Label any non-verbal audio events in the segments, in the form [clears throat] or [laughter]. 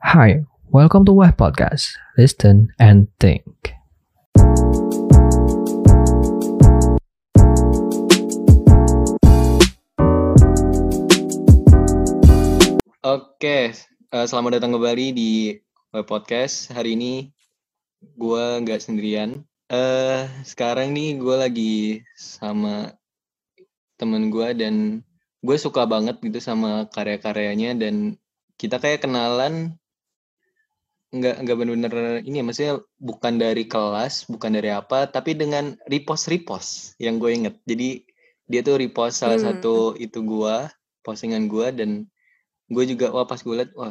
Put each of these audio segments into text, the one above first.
Hi, welcome to Web Podcast. Listen and think. Oke, eh, selamat datang kembali di Web Podcast. Hari ini gue nggak sendirian. Eh, sekarang nih gue lagi sama temen gue dan gue suka banget gitu sama karya-karyanya dan kita kayak kenalan nggak nggak bener-bener ini ya maksudnya bukan dari kelas bukan dari apa tapi dengan repost repost yang gue inget jadi dia tuh repost salah Hmm. satu itu gue postingan gue dan gue juga wah pas gue liat wah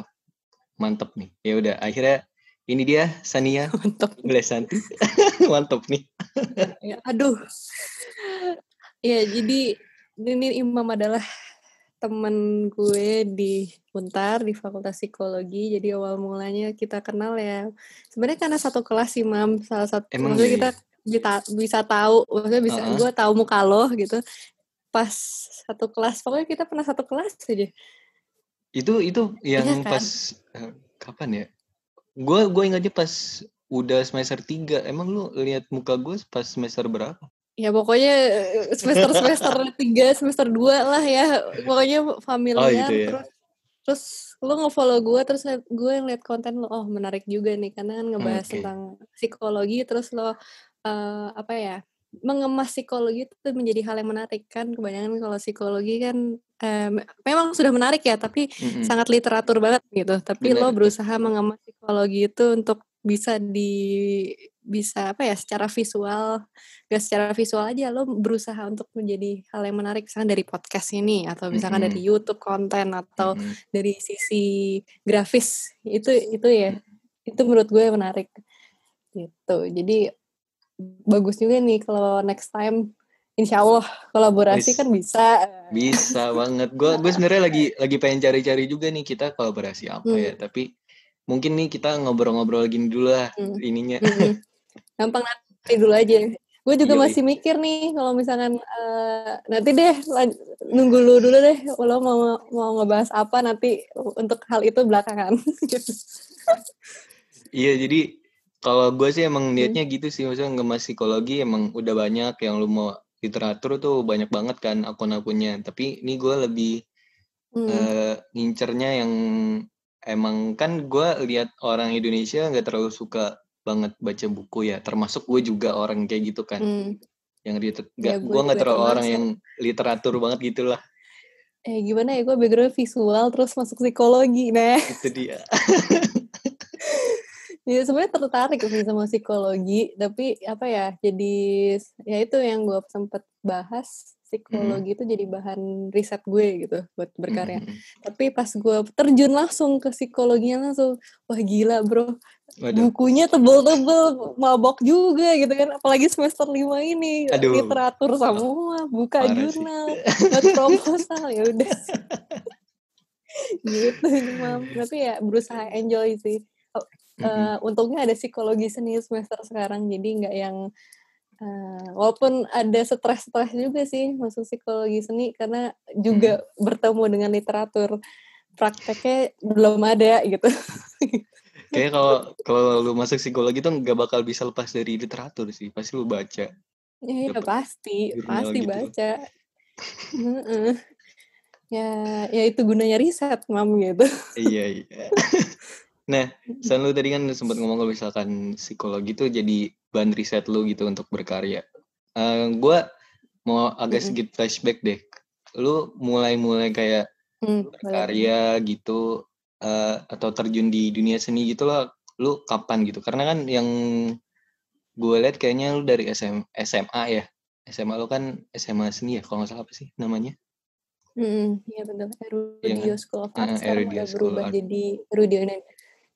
mantep nih ya udah akhirnya ini dia Sania [laughs] Mantap. Glesanti [laughs] mantep nih Ya, aduh. Ya, jadi ini Imam adalah temen gue di Untar di Fakultas Psikologi. Jadi awal mulanya kita kenal ya. Sebenarnya karena satu kelas sih, Mam. Salah satu Emang maksudnya iya kita bisa, bisa tahu, maksudnya bisa Heeh. gue tahu muka lo gitu. Pas satu kelas, pokoknya kita pernah satu kelas aja. itu itu yang Iya kan? pas eh, kapan ya gue gue ingatnya pas udah semester 3 emang lu lihat muka gue pas semester berapa Ya pokoknya eh, semester-semester [laughs] tiga, semester dua lah ya. Pokoknya familiar. gitu ya. Terus, terus lo nge-follow gue, terus gue ngeliat konten lo, oh menarik juga nih. Karena kan ngebahas Oke. tentang psikologi, terus lo, eh, apa ya, mengemas psikologi itu menjadi hal yang menarik kan. Kebanyakan kalau psikologi kan, me- memang sudah menarik ya, tapi Mm-mm. sangat literatur banget gitu. Tapi lo Bener. berusaha mengemas psikologi itu untuk bisa di bisa apa ya secara visual gak secara visual aja lo berusaha untuk menjadi hal yang menarik misalkan dari podcast ini atau misalkan dari Mm-mm. YouTube konten atau Mm-mm. dari sisi grafis itu itu ya itu menurut gue menarik gitu jadi bagus juga nih kalau next time Insya Allah kolaborasi Wis. kan bisa bisa banget gue gue [laughs] sebenarnya lagi lagi pengen cari-cari juga nih kita kolaborasi apa Hmm. ya tapi mungkin nih kita ngobrol-ngobrol gini dulu lah Hmm. ininya Mm-mm. Gampang nanti dulu aja gue juga Yoi. masih mikir nih kalau misalkan eh, nanti deh nunggu lu dulu deh lo mau mau ngebahas apa nanti untuk hal itu belakangan [laughs] iya jadi kalau gue sih emang Hmm. niatnya gitu sih maksudnya ngemas psikologi emang udah banyak yang lu mau literatur tuh banyak banget kan akun-akunnya tapi ini gue lebih Hmm. eh, ngincernya yang emang kan gue lihat orang Indonesia nggak terlalu suka banget baca buku ya termasuk gue juga orang kayak gitu kan. Hmm. yang dia nggak Ya, gue gue nggak terlalu orang yang literatur banget gitulah. Eh gimana ya gue background visual terus masuk psikologi nah. Itu dia. [laughs] Ya sebenarnya tertarik sih sama psikologi tapi apa ya jadi ya itu yang gue sempet bahas psikologi itu jadi bahan riset gue gitu buat berkarya. Mm-mm. tapi pas gue terjun langsung ke psikologinya langsung wah gila bro. Waduh, bukunya tebel-tebel mabok juga gitu kan. Apalagi semester lima ini Aduh. literatur semua buka Parah sih. jurnal buat proposal ya udah. [laughs] Gitu mam. Tapi ya berusaha enjoy sih. Eh, untungnya ada psikologi seni semester sekarang jadi nggak yang eh, walaupun ada stres-stres juga sih masuk psikologi seni karena juga bertemu dengan literatur prakteknya belum ada gitu kayak kalau kalau lu masuk psikologi tuh nggak bakal bisa lepas dari literatur sih pasti lu baca Ya, ya pasti, pasti gitu. baca. Ya, ya itu gunanya riset, mam gitu. iya iya nah San lu tadi kan sempat ngomong kalau misalkan psikologi tuh jadi bahan riset lu gitu untuk berkarya. Eh gue mau agak sedikit flashback deh. Lu mulai-mulai kayak Hmm, boleh. berkarya gitu eh, atau terjun di dunia seni gitu loh lu kapan gitu? Karena kan yang gue lihat kayaknya lu dari SM, SMA ya. SMA lu kan SMA seni ya kalau nggak salah apa sih namanya? Mm, Iya betul. Erudio School of Art Ah, sekarang Erudio udah School berubah Art. jadi Erudio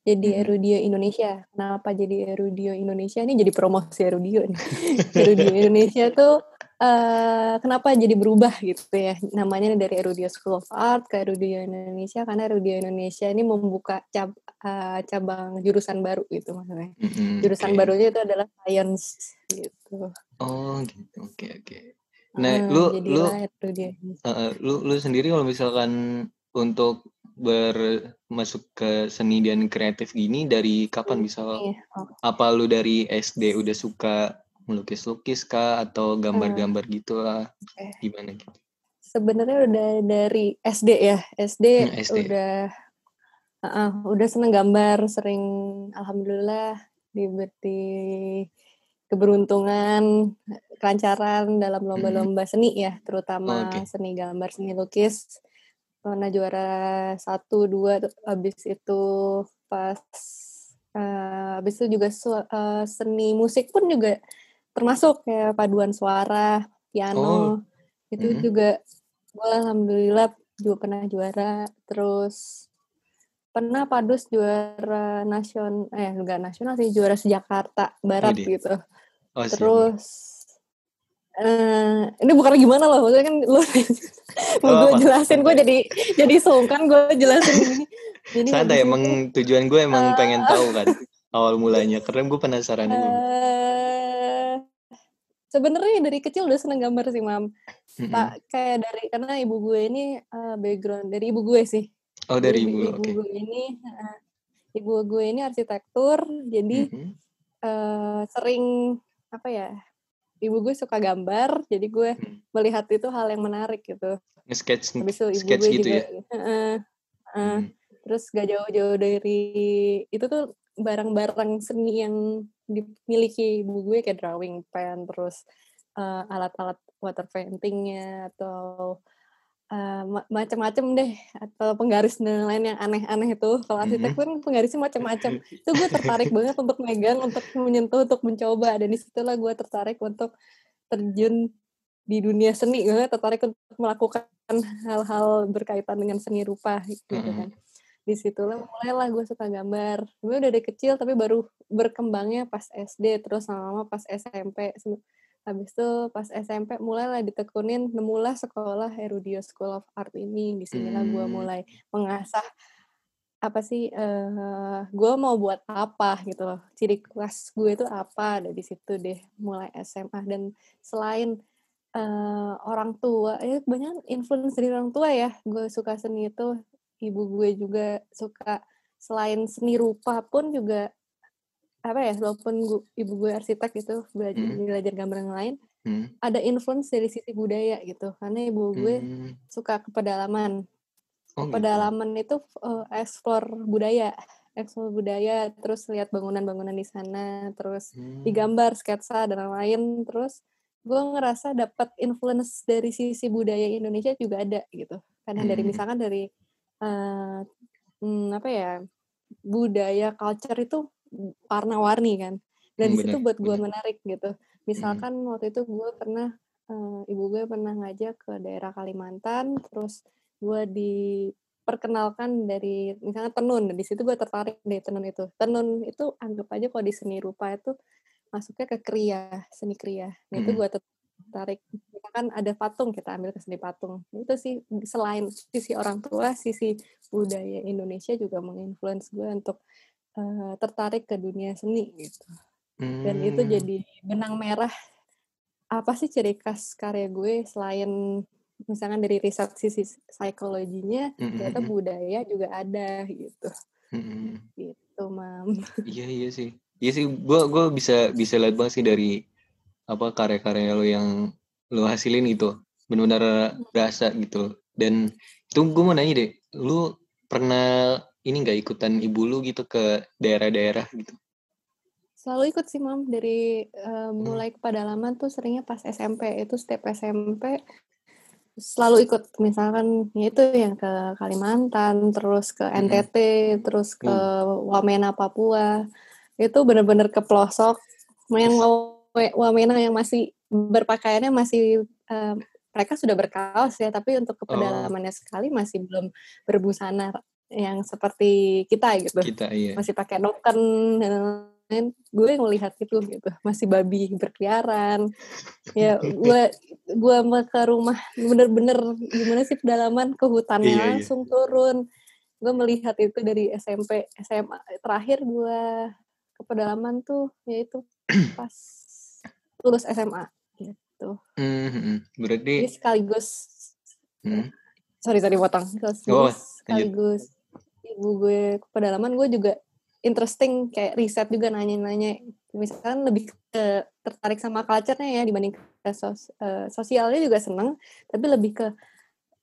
jadi. Erudio Indonesia. Kenapa jadi Erudio Indonesia? Ini jadi promosi Erudio nih. [laughs] Erudio Indonesia tuh eh, kenapa jadi berubah gitu ya? Namanya dari Erudio School of Art ke Erudio Indonesia karena Erudio Indonesia ini membuka cab- eh, cabang jurusan baru gitu maksudnya. Mm-mm, Jurusan oke. barunya itu adalah science gitu. oh gitu oke oke nah Eh, lu lu eh, lu lu sendiri kalau misalkan untuk bermasuk ke seni dan kreatif gini dari kapan Iya, oh. apa lu dari SD udah suka melukis-lukis kah atau gambar-gambar gitu lah Oke. gimana gitu Sebenarnya udah dari SD ya, SD, Hmm, SD. udah uh, udah seneng gambar, sering alhamdulillah diberi keberuntungan, kelancaran dalam lomba-lomba seni ya, terutama Oke. seni gambar, seni lukis. Pernah juara satu, dua, tuh. habis itu pas eh, habis itu juga su- eh, seni musik pun juga termasuk kayak paduan suara, piano, itu Mhm. juga gue alhamdulillah juga pernah juara. Terus pernah padus juara nasional, eh enggak nasional sih, juara se-Jakarta Barat Widih. gitu. oh. Terus eh ini bukan gimana loh, maksudnya kan lu mau Oh, gue jelasin, gue jadi jadi sungkan gue jelasin ini. Jadi santai emang tujuan gue emang Eh. pengen tahu kan awal mulanya karena gue penasaran eh sebenarnya dari kecil udah seneng gambar sih mam. Pak kayak dari karena ibu gue ini eh, background dari ibu gue sih. oh dari Jadi ibu ibu oke gue ini eh, ibu gue ini arsitektur, jadi Mhm. eh, sering apa ya? Ibu gue suka gambar, jadi gue Hmm. melihat itu hal yang menarik gitu. nge-sketch Habis itu ibu sketch gue gitu juga, ya eh, eh, Hmm. terus gak jauh-jauh dari itu tuh barang-barang seni yang dimiliki ibu gue kayak drawing pen, terus eh, alat-alat water paintingnya atau eh, ma- macam-macam deh atau penggaris dan lain yang aneh-aneh itu. Kalau arsitektur kan penggarisnya macam-macam. Itu gue tertarik [laughs] banget untuk megang, untuk menyentuh, untuk mencoba. Dan di situlah gue tertarik untuk terjun di dunia seni. Gue tertarik untuk melakukan hal-hal berkaitan dengan seni rupa gitu Mhm. kan. Di situlah mulailah gue suka gambar. Gue udah dari kecil tapi baru berkembangnya pas SD terus lama-lama pas SMP. Habis itu pas SMP mulailah ditekunin nemulah sekolah Erudio School of Art ini. Di sinilah gue Hmm. mulai mengasah apa sih eh gue mau buat apa gitu loh. Ciri khas gue itu apa? Dari situ deh mulai SMA dan selain eh, orang tua ya banyak influence dari orang tua ya. Gue suka seni itu ibu gue juga suka. Selain seni rupa pun juga apa ya walaupun gu- ibu gue arsitek gitu belajar Hmm. belajar gambar yang lain Hmm. ada influence dari sisi budaya gitu karena ibu gue Hmm. suka ke pedalaman Oh, gitu. pedalaman itu uh, explore budaya, explore budaya, terus lihat bangunan-bangunan di sana, terus Hmm. digambar, sketsa dan lain-lain, terus gue ngerasa dapat influence dari sisi budaya Indonesia juga ada gitu, karena dari Hmm. misalkan dari uh, hmm, apa ya budaya culture itu warna-warni kan, dan Hmm, di situ benar, buat gue menarik gitu. Misalkan waktu itu gue pernah uh, ibu gue pernah ngajak ke daerah Kalimantan, terus gue diperkenalkan dari misalnya tenun. Di situ gue tertarik deh tenun itu. Tenun itu anggap aja kalau di seni rupa itu masuknya ke kriya seni kriya. Nah, itu Mm. gue tertarik. Misalkan ada patung kita ambil ke seni patung. Itu sih selain sisi orang tua sisi budaya Indonesia juga menginfluence gue untuk eh, tertarik ke dunia seni gitu dan itu Hmm. jadi benang merah apa sih ciri khas karya gue selain misalkan dari riset sisi psikologinya Mm, ternyata mm, mm. budaya juga ada gitu Mm-mm. gitu mam Iya iya sih. Iya sih. Gue gua bisa bisa lihat banget sih dari apa karya-karya lo yang lo hasilin gitu. Benar-benar berasa gitu. Dan itu gue mau nanya deh. Lu pernah ini nggak ikutan ibu lu gitu ke daerah-daerah gitu? selalu ikut sih mam. Dari eh, mulai ke pedalaman tuh seringnya pas SMP itu setiap SMP selalu ikut. Misalkan ya itu yang ke Kalimantan terus ke. NTT terus ke Wamena Papua. Itu bener-bener ke pelosok. Yang Wa- Wamena yang masih berpakaiannya masih eh, mereka sudah berkaos ya tapi untuk ke Oh. pedalamannya sekali masih belum berbusana yang seperti kita gitu Kita iya. masih pakai noken dan lain gue ngelihat itu gitu masih babi berkeliaran [laughs] ya gue gue mau ke rumah bener-bener gimana sih pedalaman ke hutannya Iya, iya. langsung turun gue melihat itu dari SMP SMA terakhir gue ke pedalaman tuh yaitu [clears throat] pas lulus SMA gitu Hmm, hmm, hmm. jadi Berarti sekaligus hmm. sorry sorry potong sekaligus Oh, sekaligus ibu gue ke pedalaman gue juga interesting kayak riset juga nanya-nanya. Misalkan lebih ke tertarik sama culture-nya ya dibanding ke sos, uh, sosialnya juga seneng tapi lebih ke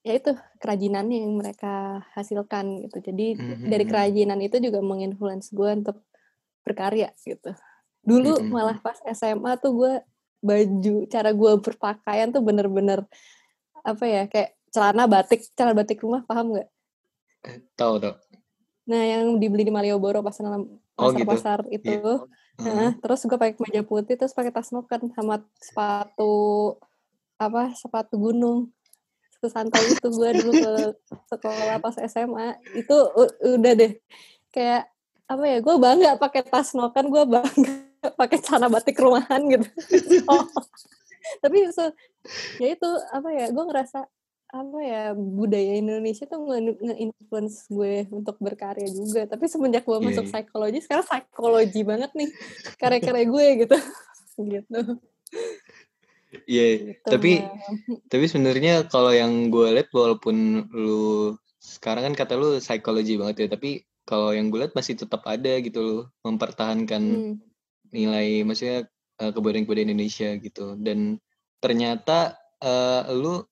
ya itu kerajinan yang mereka hasilkan gitu. Jadi mm-hmm. dari kerajinan itu juga menginfluence gue untuk berkarya gitu. Dulu mm-hmm. malah pas SMA tuh gue baju cara gue berpakaian tuh bener-bener apa ya kayak celana batik celana batik rumah paham nggak? Tahu tahu nah yang dibeli di Malioboro pas pasar-pasar oh, gitu, itu. Yeah. Nah, terus gue pakai kemeja putih terus pakai tas noken sama sepatu apa sepatu gunung. Sesantai itu gue dulu ke sekolah pas SMA itu udah deh. Kayak apa ya gue bangga pakai tas noken gue bangga [laughs] pakai celana batik rumahan gitu. Oh. [laughs] [laughs] tapi so, ya itu apa ya gue ngerasa apa ya budaya Indonesia tuh nge-influence gue untuk berkarya juga tapi semenjak gue yeah. masuk iya. psikologi sekarang psikologi banget nih karya-karya gue gitu [laughs] gitu Iya, yeah, gitu, tapi tapi sebenarnya kalau yang gue lihat walaupun lu sekarang kan kata lu psikologi banget ya, tapi kalau yang gue lihat masih tetap ada gitu loh mempertahankan hmm. nilai maksudnya uh, kebudayaan-kebudayaan Indonesia gitu dan ternyata uh, lu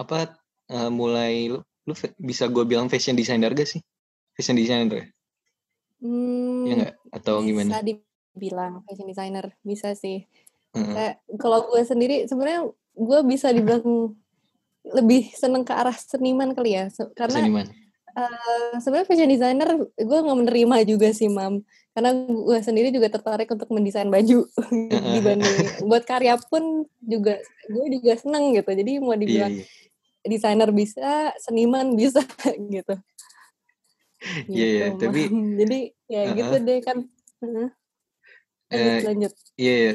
apa uh, mulai lu, lu bisa gue bilang fashion designer gak sih? Fashion designer ya? Hmm, ya gak? Atau bisa gimana? Bisa dibilang fashion designer, bisa sih. Mm-hmm. Kayak kalau gue sendiri sebenarnya gue bisa dibilang [laughs] lebih seneng ke arah seniman kali ya, karena seniman. Uh, sebenarnya fashion designer gue nggak menerima juga sih mam, karena gue sendiri juga tertarik untuk mendesain baju [laughs] dibanding buat karya pun juga gue juga seneng gitu, jadi mau iya, dibilang yeah, yeah. Desainer bisa, seniman bisa [laughs] gitu. Iya, yeah, yeah, gitu, tapi [laughs] jadi ya uh-uh. gitu deh kan. Uh, lanjut, uh, lanjut. Iya, yeah,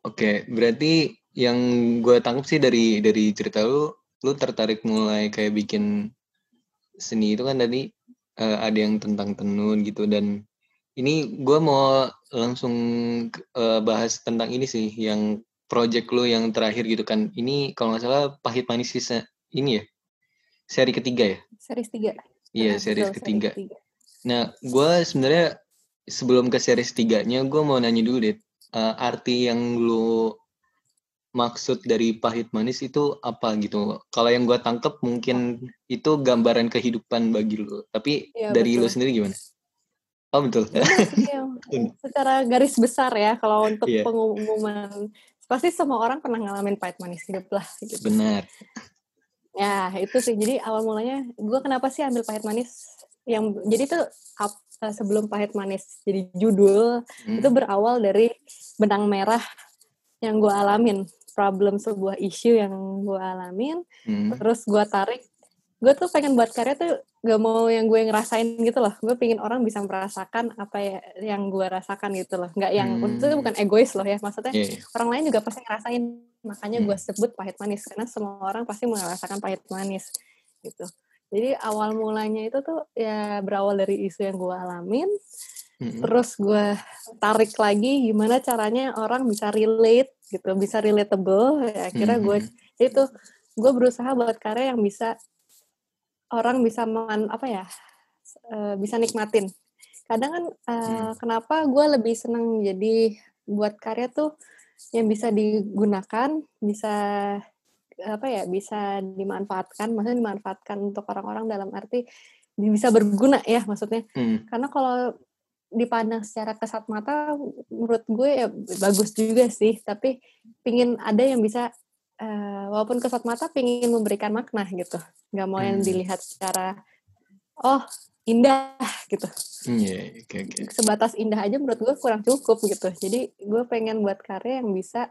Oke, berarti yang gue tangkap sih dari dari cerita lu, lu tertarik mulai kayak bikin seni itu kan tadi uh, ada yang tentang tenun gitu dan ini gue mau langsung uh, bahas tentang ini sih yang project lu yang terakhir gitu kan. Ini kalau nggak salah pahit manis sisa ini ya seri ketiga ya? Seri ketiga. Iya, seri ketiga. ketiga. Nah, gue sebenarnya sebelum ke seri ketiganya, gue mau nanya dulu deh uh, arti yang lu maksud dari pahit manis itu apa gitu? Kalau yang gue tangkep mungkin itu gambaran kehidupan bagi lu. Tapi ya, dari betul. lu sendiri gimana? Oh betul. Ya, [laughs] secara garis besar ya, kalau untuk yeah. pengumuman pasti semua orang pernah ngalamin pahit manis hidup lah. Gitu. Benar. Ya itu sih. Jadi awal mulanya gue kenapa sih ambil pahit manis? Yang jadi tuh uh, sebelum pahit manis jadi judul hmm. itu berawal dari benang merah yang gue alamin problem sebuah isu yang gue alamin hmm. terus gue tarik gue tuh pengen buat karya tuh gak mau yang gue ngerasain gitu loh gue pengen orang bisa merasakan apa ya yang gue rasakan gitu loh nggak yang hmm. itu bukan egois loh ya maksudnya yeah. Iya. orang lain juga pasti ngerasain makanya hmm. gue sebut pahit manis karena semua orang pasti merasakan pahit manis gitu jadi awal mulanya itu tuh ya berawal dari isu yang gue alamin. Mm-hmm. Terus gue tarik lagi gimana caranya orang bisa relate gitu, bisa relatable. Ya, akhirnya gue mm-hmm. itu gue berusaha buat karya yang bisa orang bisa man, apa ya uh, bisa nikmatin. Kadang kan uh, mm. kenapa gue lebih senang jadi buat karya tuh yang bisa digunakan, bisa apa ya bisa dimanfaatkan maksudnya dimanfaatkan untuk orang-orang dalam arti bisa berguna ya maksudnya hmm. karena kalau dipandang secara kesat mata menurut gue ya bagus juga sih tapi pingin ada yang bisa uh, walaupun kesat mata pingin memberikan makna gitu nggak mau hmm. yang dilihat secara oh indah gitu yeah, okay, okay. sebatas indah aja menurut gue kurang cukup gitu jadi gue pengen buat karya yang bisa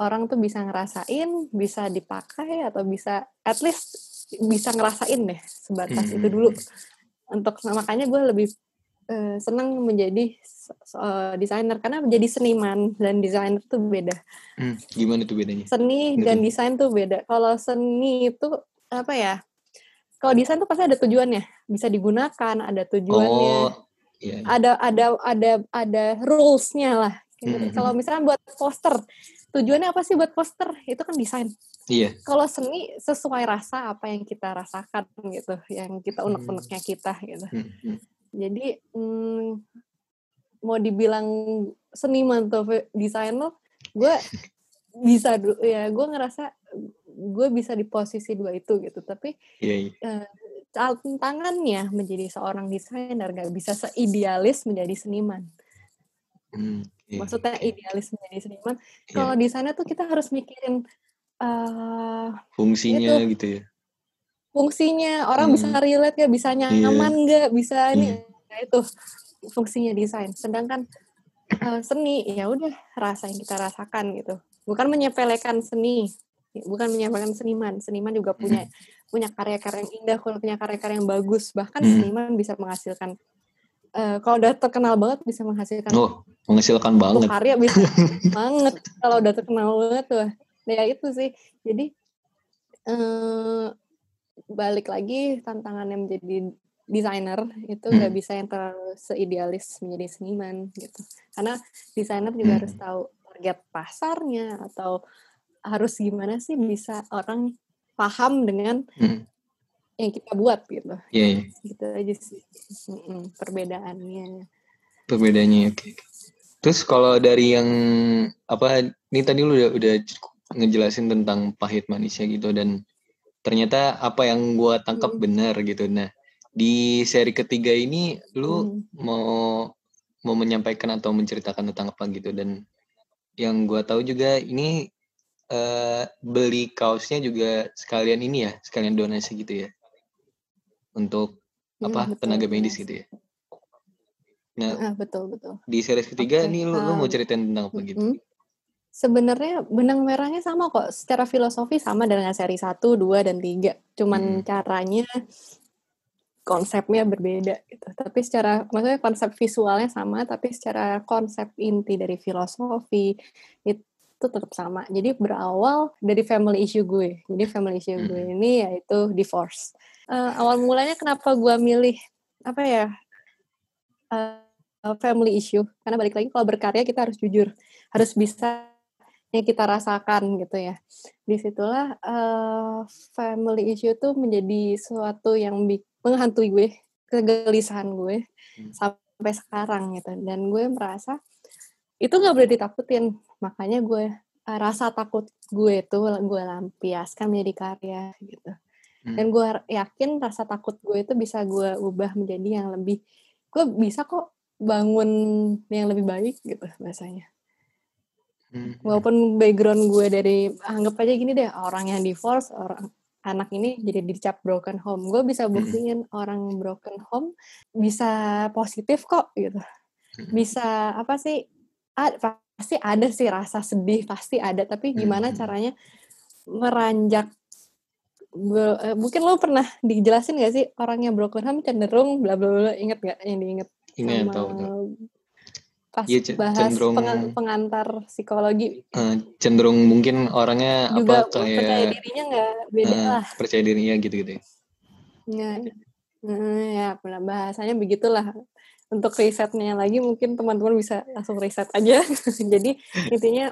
orang tuh bisa ngerasain, bisa dipakai atau bisa at least bisa ngerasain deh sebatas hmm. itu dulu. Untuk makanya gue lebih uh, senang menjadi uh, desainer karena menjadi seniman dan desainer tuh beda. Hmm. Gimana tuh bedanya? Seni Betul. dan desain tuh beda. Kalau seni itu apa ya? Kalau desain tuh pasti ada tujuannya, bisa digunakan, ada tujuannya. Oh, yeah. Ada ada ada ada rulesnya lah. Gitu. Hmm. Kalau misalnya buat poster, tujuannya apa sih buat poster? Itu kan desain. Iya. kalau seni sesuai rasa apa yang kita rasakan gitu, yang kita Hmm. unek-uneknya kita gitu. Hmm, hmm. Jadi mm, mau dibilang seniman atau desainer, gue bisa ya gue ngerasa gue bisa di posisi dua itu gitu. Tapi Iya, iya. tantangannya menjadi seorang desainer gak bisa seidealis menjadi seniman. Hmm, oke, Maksudnya oke. idealis menjadi seniman. Iya. Kalau desainer tuh kita harus mikirin eh Fungsinya itu. gitu ya. Fungsinya orang bisa Hmm. relate gak bisa nyaman nggak? Bisa ini Iya. Nah, itu fungsinya desain. Sedangkan eh, seni ya udah rasa yang kita rasakan gitu. Bukan menyepelekan seni bukan menyepelekan seniman. Seniman juga punya punya karya-karya yang indah punya karya-karya yang bagus. Bahkan Hmm. seniman bisa menghasilkan eh, kalau udah terkenal banget bisa menghasilkan Oh, menghasilkan banget. karya bisa [laughs] banget kalau udah terkenal banget tuh ya itu sih. Jadi eh balik lagi tantangannya menjadi desainer itu nggak Hmm. bisa yang terlalu seidealis menjadi seniman gitu karena desainer juga harus Hmm. tahu target pasarnya atau harus gimana sih bisa orang paham dengan Hmm. yang kita buat gitu Iya, iya. gitu aja sih perbedaannya Perbedaannya oke. oke. Terus kalau dari yang apa ini tadi lu udah udah ngejelasin tentang pahit manisnya gitu dan ternyata apa yang gua tangkap Hmm. benar gitu. Nah, di seri ketiga ini lu Hmm. mau mau menyampaikan atau menceritakan tentang apa gitu dan yang gua tahu juga ini eh, beli kaosnya juga sekalian ini ya, sekalian donasi gitu ya. Untuk Mm, apa betul, tenaga betul. medis gitu ya. Nah, Ah, betul betul di series ketiga Oke, ini lu, lu mau ceritain tentang apa gitu? Mm-mm. Sebenarnya benang merahnya sama kok. Secara filosofi sama dengan seri 1, 2, dan 3. Cuman Hmm. caranya konsepnya berbeda gitu. Tapi secara maksudnya konsep visualnya sama, tapi secara konsep inti dari filosofi itu tetap sama. Jadi berawal dari family issue gue. Jadi family issue gue Hmm. ini yaitu divorce. Eh, awal mulanya kenapa gue milih apa ya? eh, family issue karena balik lagi kalau berkarya kita harus jujur harus bisa yang kita rasakan gitu ya. Di situlah eh, family issue tuh menjadi suatu yang menghantui gue kegelisahan gue Hmm. sampai sekarang gitu. Dan gue merasa itu nggak boleh ditakutin. Makanya gue eh, rasa takut gue tuh gue lampiaskan menjadi karya gitu. Hmm. dan gue yakin rasa takut gue itu bisa gue ubah menjadi yang lebih gue bisa kok bangun yang lebih baik gitu bahasanya Hmm. walaupun background gue dari anggap aja gini deh orang yang divorce orang anak ini jadi dicap broken home gue bisa Hmm. buktiin orang broken home bisa positif kok gitu Hmm. bisa apa sih a- pasti ada sih rasa sedih pasti ada tapi gimana Hmm. caranya meranjak eh, mungkin lo pernah dijelasin gak sih orangnya broken home cenderung bla bla bla inget gak yang diinget sama tahu. Pas Iya, c- bahas cenderung- pengan- pengantar psikologi. Eh, cenderung mungkin orangnya juga apa percaya kayak dirinya nggak? Beda eh, lah. percaya dirinya gitu-gitu. Ya. ya, Hmm, ya pernah bahasanya begitulah. Untuk risetnya lagi mungkin teman-teman bisa langsung riset aja. [laughs] Jadi intinya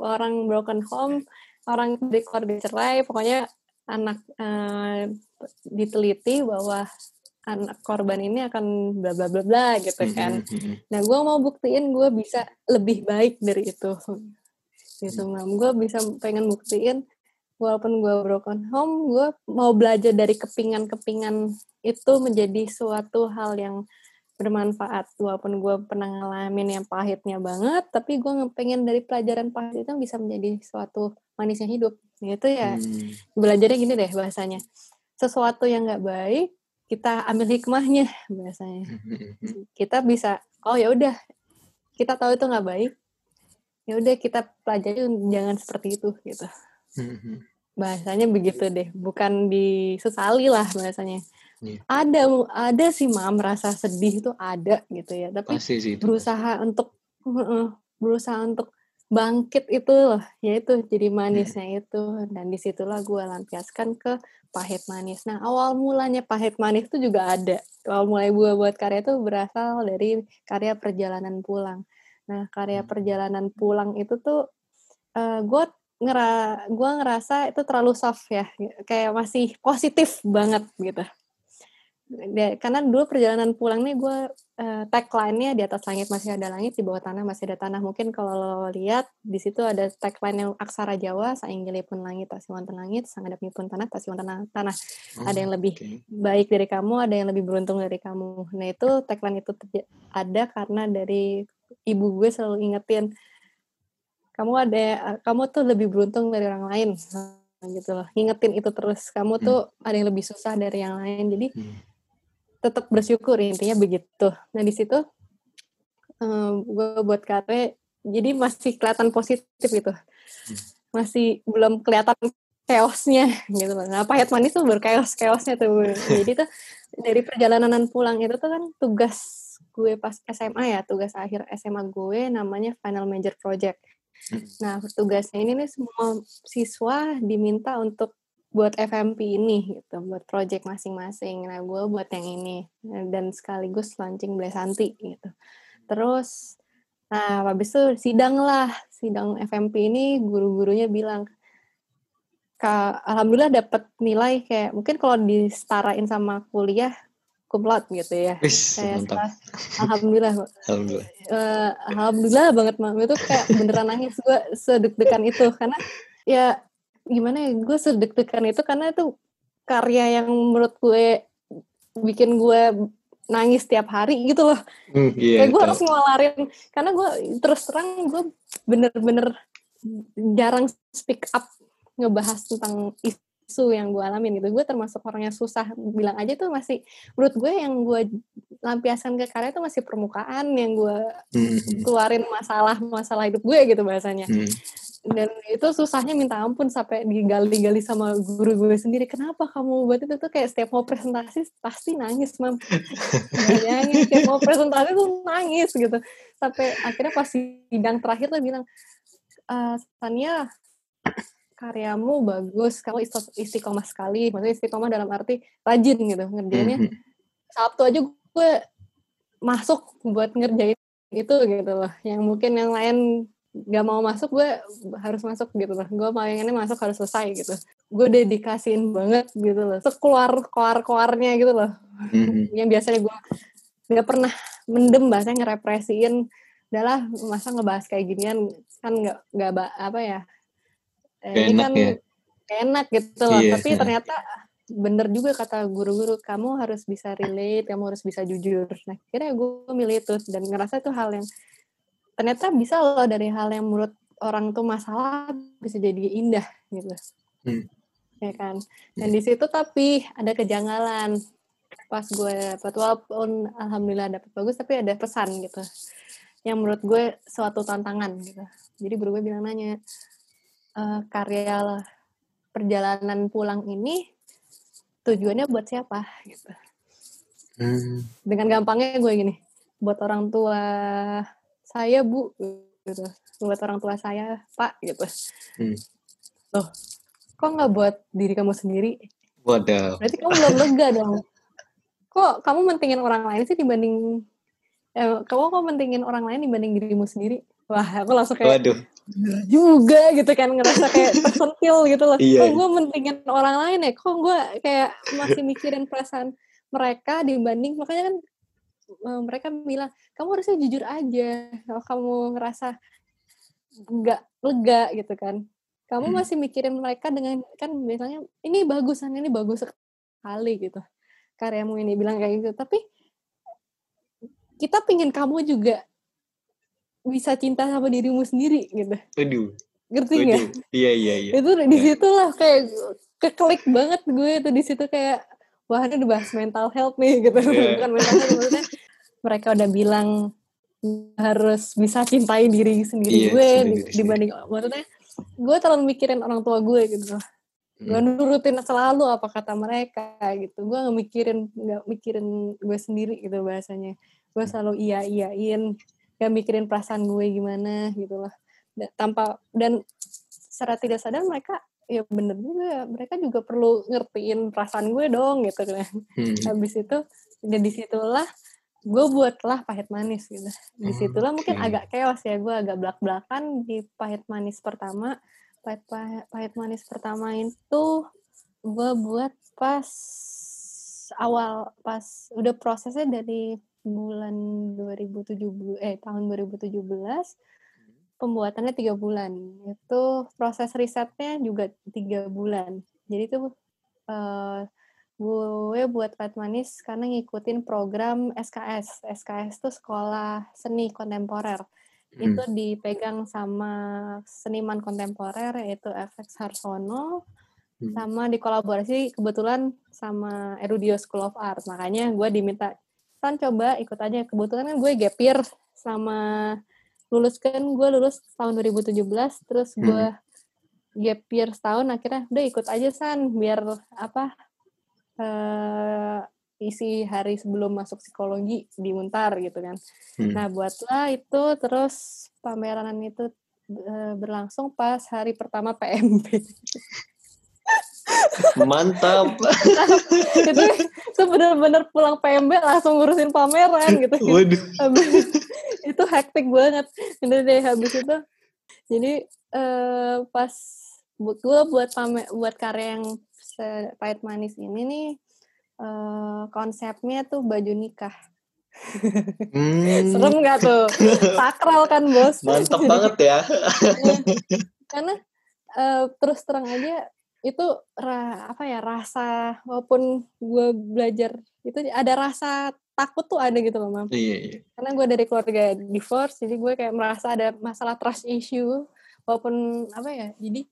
orang broken home orang dari keluarga cerai pokoknya anak eh, diteliti bahwa anak korban ini akan bla bla bla bla gitu kan. Nah, gue mau buktiin gue bisa lebih baik dari itu. Gitu, Mam. Gue bisa pengen buktiin, walaupun gue broken home, gue mau belajar dari kepingan-kepingan itu menjadi suatu hal yang bermanfaat. Walaupun gue pernah ngalamin yang pahitnya banget, tapi gue pengen dari pelajaran pahit itu bisa menjadi suatu manisnya hidup. Gitu ya, Hmm. belajarnya gini deh bahasanya. Sesuatu yang nggak baik, kita ambil hikmahnya bahasanya Hmm, hmm, hmm. kita bisa oh ya udah kita tahu itu nggak baik ya udah kita pelajari jangan seperti itu gitu Hmm, hmm. bahasanya begitu deh bukan disesali lah bahasanya Iya. ada ada sih mam rasa sedih itu ada gitu ya tapi Pasti sih itu. berusaha untuk berusaha untuk bangkit itu loh yaitu jadi manisnya itu. Dan di situlah gue lampiaskan ke pahit manis. Nah awal mulanya pahit manis itu juga ada. Awal mulai gue buat karya itu berasal dari karya perjalanan pulang. Nah karya Hmm. perjalanan pulang itu tuh gue ngera gue ngerasa itu terlalu soft ya. Kayak masih positif banget gitu karena dulu perjalanan pulang nih gue uh, tagline-nya di atas langit masih ada langit di bawah tanah masih ada tanah. Mungkin kalau lo lihat di situ ada tagline yang aksara Jawa sainggili pun langit tak wonten langit sang adapnya pun tanah tak tanah tanah. Oh, ada yang lebih okay. baik dari kamu ada yang lebih beruntung dari kamu. Nah itu tagline itu ada karena dari ibu gue selalu ingetin kamu ada kamu tuh lebih beruntung dari orang lain. Gitu loh. Ingetin itu terus. Kamu tuh hmm. ada yang lebih susah dari yang lain. Jadi hmm tetap bersyukur intinya begitu. Nah di situ um, gue buat KT jadi masih kelihatan positif gitu, masih belum kelihatan chaosnya gitu Nah pahit manis tuh berchaos chaosnya tuh. Jadi tuh dari perjalanan pulang itu tuh kan tugas gue pas SMA ya, tugas akhir SMA gue namanya final major project. Nah, tugasnya ini nih semua siswa diminta untuk buat FMP ini gitu, buat project masing-masing. Nah, gue buat yang ini dan sekaligus launching Blesanti gitu. Terus, nah habis itu sidang lah, sidang FMP ini guru-gurunya bilang, alhamdulillah dapat nilai kayak mungkin kalau disetarain sama kuliah kumlot gitu ya. Wish, kayak setelah, alhamdulillah. Alhamdulillah. Uh, alhamdulillah banget mam itu kayak beneran nangis gue sedek-dekan itu karena ya gimana ya gue sedek-dekan itu karena itu karya yang menurut gue bikin gue nangis tiap hari gitu loh. Mm, yeah, kayak gue harus ngeluarin karena gue terus terang gue bener-bener jarang speak up ngebahas tentang isu yang gue alamin gitu. Gue termasuk orang yang susah bilang aja tuh masih menurut gue yang gue lampiaskan ke karya itu masih permukaan yang gue mm. keluarin masalah masalah hidup gue gitu bahasanya. Mm dan itu susahnya minta ampun sampai digali-gali sama guru gue sendiri. Kenapa kamu buat itu? Tuh kayak setiap mau presentasi pasti nangis mam. Bayangin setiap mau presentasi tuh nangis gitu. Sampai akhirnya pas sidang terakhir tuh bilang e, Tania karyamu bagus. Kamu istiqomah sekali. Maksudnya istiqomah dalam arti rajin gitu ngerjainnya. Mm -hmm. Sabtu aja gue masuk buat ngerjain itu gitu loh. Yang mungkin yang lain gak mau masuk gue harus masuk gitu loh. Gue pengennya masuk harus selesai gitu. Gue dedikasiin banget gitu loh. Sekeluar keluar keluarnya gitu loh. Mm-hmm. [laughs] yang biasanya gue gak pernah mendem bahasanya ngerepresiin adalah masa ngebahas kayak ginian kan nggak nggak apa ya eh, ini enak kan ya. enak gitu loh. Iya, tapi ternyata bener juga kata guru-guru kamu harus bisa relate kamu harus bisa jujur. Nah kira gue milih itu dan ngerasa itu hal yang ternyata bisa loh dari hal yang menurut orang tuh masalah bisa jadi indah gitu. Hmm. ya kan? Dan di situ tapi ada kejanggalan. Pas gue dapat walaupun alhamdulillah dapat bagus tapi ada pesan gitu. Yang menurut gue suatu tantangan gitu. Jadi guru gue bilang nanya e, karya perjalanan pulang ini tujuannya buat siapa? Gitu. Hmm. dengan gampangnya gue gini buat orang tua saya bu gitu buat orang tua saya pak gitu hmm. loh kok nggak buat diri kamu sendiri Waduh. berarti kamu belum lega dong kok kamu mentingin orang lain sih dibanding eh, kamu kok mentingin orang lain dibanding dirimu sendiri wah aku langsung kayak Waduh. juga gitu kan ngerasa kayak tersentil gitu loh iya. kok gue mentingin orang lain ya kok gue kayak masih mikirin perasaan mereka dibanding makanya kan mereka bilang kamu harusnya jujur aja kalau kamu ngerasa nggak lega gitu kan kamu hmm. masih mikirin mereka dengan kan misalnya ini bagusan ini bagus sekali gitu karyamu ini bilang kayak gitu tapi kita pingin kamu juga bisa cinta sama dirimu sendiri gitu. Aduh. Ngerti nggak? Iya iya iya. Itu di iya. situ lah kayak keklik banget gue itu di situ kayak wah ini udah bahas mental health nih gitu. Yeah. [laughs] Bukan mental health maksudnya mereka udah bilang harus bisa cintai diri sendiri iya, gue sendiri, dibanding sendiri. maksudnya gue terlalu mikirin orang tua gue gitu hmm. gue nurutin selalu apa kata mereka gitu gue nggak mikirin nggak mikirin gue sendiri gitu bahasanya gue hmm. selalu iya iyain gak mikirin perasaan gue gimana gitu loh tanpa dan secara tidak sadar mereka ya bener juga mereka juga perlu ngertiin perasaan gue dong gitu kan hmm. habis itu dan di situlah gue buatlah pahit manis gitu. Di situlah hmm, mungkin agak chaos ya, gue agak belak-belakan di pahit manis pertama. pahit, pahit, pahit manis pertama itu gue buat pas awal pas udah prosesnya dari bulan 2017 eh tahun 2017 pembuatannya tiga bulan. Itu proses risetnya juga tiga bulan. Jadi itu uh, gue buat pahit manis karena ngikutin program SKS SKS itu sekolah seni kontemporer. Hmm. itu dipegang sama seniman kontemporer yaitu FX Harsono hmm. sama dikolaborasi kebetulan sama Erudio School of Art. Makanya gue diminta kan coba ikut aja. Kebetulan kan gue gapir sama lulus kan gue lulus tahun 2017 terus gue hmm. gap year setahun akhirnya udah ikut aja san biar apa uh, isi hari sebelum masuk psikologi di Muntar gitu kan. Hmm. Nah buatlah itu terus pameran itu uh, berlangsung pas hari pertama PMB. [laughs] Mantap. itu itu benar-benar pulang PMB langsung ngurusin pameran gitu. Waduh. itu hektik banget. Ini deh habis itu. Jadi uh, pas gue buat pamer buat karya yang pahit manis ini nih uh, konsepnya tuh baju nikah. Hmm. Serem gak tuh? Sakral kan bos. Mantap banget ya. Karena uh, terus terang aja itu ra, apa ya rasa walaupun gue belajar itu ada rasa takut tuh ada gitu loh mam. Iya, iya. Karena gue dari keluarga divorce jadi gue kayak merasa ada masalah trust issue walaupun apa ya jadi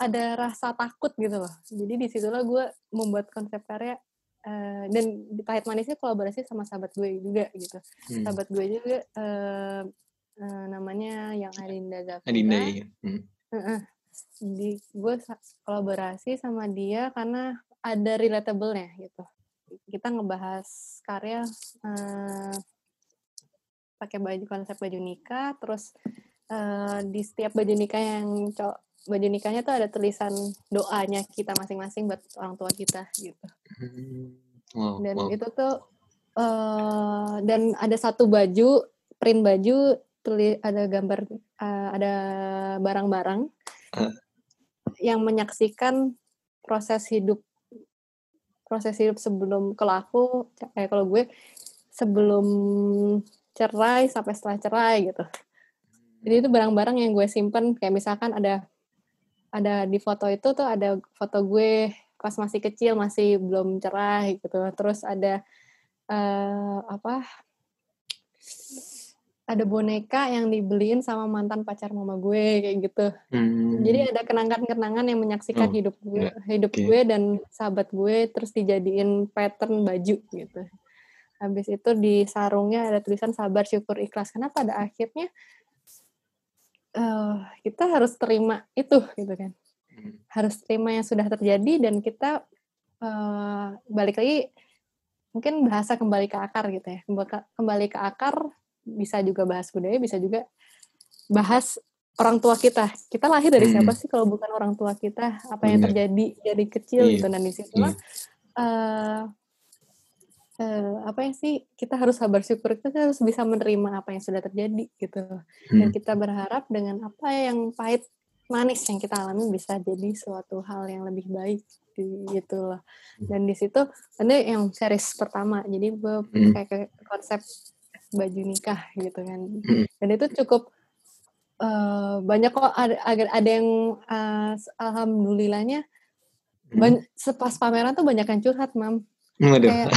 ada rasa takut gitu loh. Jadi di situlah gue membuat konsep karya uh, dan di pahit manisnya kolaborasi sama sahabat gue juga gitu. Hmm. Sahabat gue juga uh, uh, namanya yang Adinda Zafina. Adinda iya. Hmm. Uh -uh di gue kolaborasi sama dia karena ada relatable-nya gitu. Kita ngebahas karya uh, pakai baju konsep baju nikah, terus uh, di setiap baju nikah yang cowok baju nikahnya tuh ada tulisan doanya kita masing-masing buat orang tua kita gitu. Hmm. Wow, dan wow. itu tuh uh, dan ada satu baju print baju tulis ada gambar uh, ada barang-barang yang menyaksikan proses hidup proses hidup sebelum kalau aku kayak kalau gue sebelum cerai sampai setelah cerai gitu. Jadi itu barang-barang yang gue simpen kayak misalkan ada ada di foto itu tuh ada foto gue pas masih kecil masih belum cerai gitu. Terus ada uh, apa ada boneka yang dibeliin sama mantan pacar mama gue kayak gitu. Hmm. Jadi ada kenangan-kenangan yang menyaksikan oh, hidup gue, yeah. hidup okay. gue dan sahabat gue terus dijadiin pattern baju gitu. Habis itu di sarungnya ada tulisan sabar syukur ikhlas. Karena pada akhirnya uh, kita harus terima itu gitu kan. Hmm. Harus terima yang sudah terjadi dan kita uh, balik lagi mungkin bahasa kembali ke akar gitu ya. Kembali ke akar bisa juga bahas budaya, bisa juga bahas orang tua kita. Kita lahir dari hmm. siapa sih kalau bukan orang tua kita? Apa yang terjadi dari kecil iya. gitu dan di situ yeah. uh, uh, apa ya sih kita harus sabar syukur kita harus bisa menerima apa yang sudah terjadi gitu hmm. dan kita berharap dengan apa yang pahit manis yang kita alami bisa jadi suatu hal yang lebih baik gitu loh dan di situ ini yang series pertama jadi gue hmm. kayak konsep baju nikah gitu kan hmm. dan itu cukup uh, banyak kok ada ada yang uh, alhamdulillahnya hmm. banyak, pas pameran tuh banyak yang curhat mam Waduh. kayak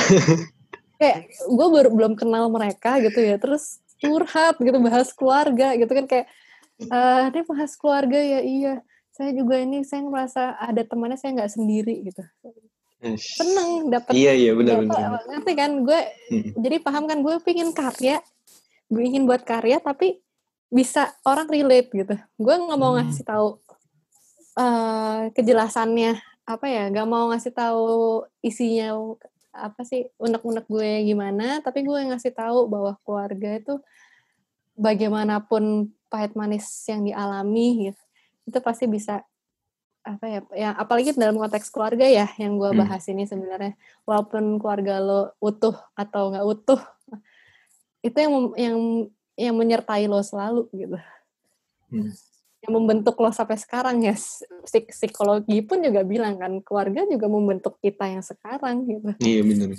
kayak gue baru belum kenal mereka gitu ya terus curhat gitu bahas keluarga gitu kan kayak uh, ini bahas keluarga ya iya saya juga ini saya merasa ada temannya saya nggak sendiri gitu seneng dapat iya iya benar benar ngerti kan? Gue hmm. jadi paham kan gue pingin karya gue ingin buat karya tapi bisa orang relate gitu. Gue nggak mau hmm. ngasih tahu uh, kejelasannya apa ya nggak mau ngasih tahu isinya apa sih unek-unek gue gimana tapi gue ngasih tahu bahwa keluarga itu bagaimanapun pahit manis yang dialami gitu. Itu pasti bisa apa ya ya apalagi dalam konteks keluarga ya yang gue hmm. bahas hmm. ini sebenarnya walaupun keluarga lo utuh atau nggak utuh itu yang yang yang menyertai lo selalu gitu hmm. yang membentuk lo sampai sekarang ya Psik psikologi pun juga bilang kan keluarga juga membentuk kita yang sekarang gitu iya benar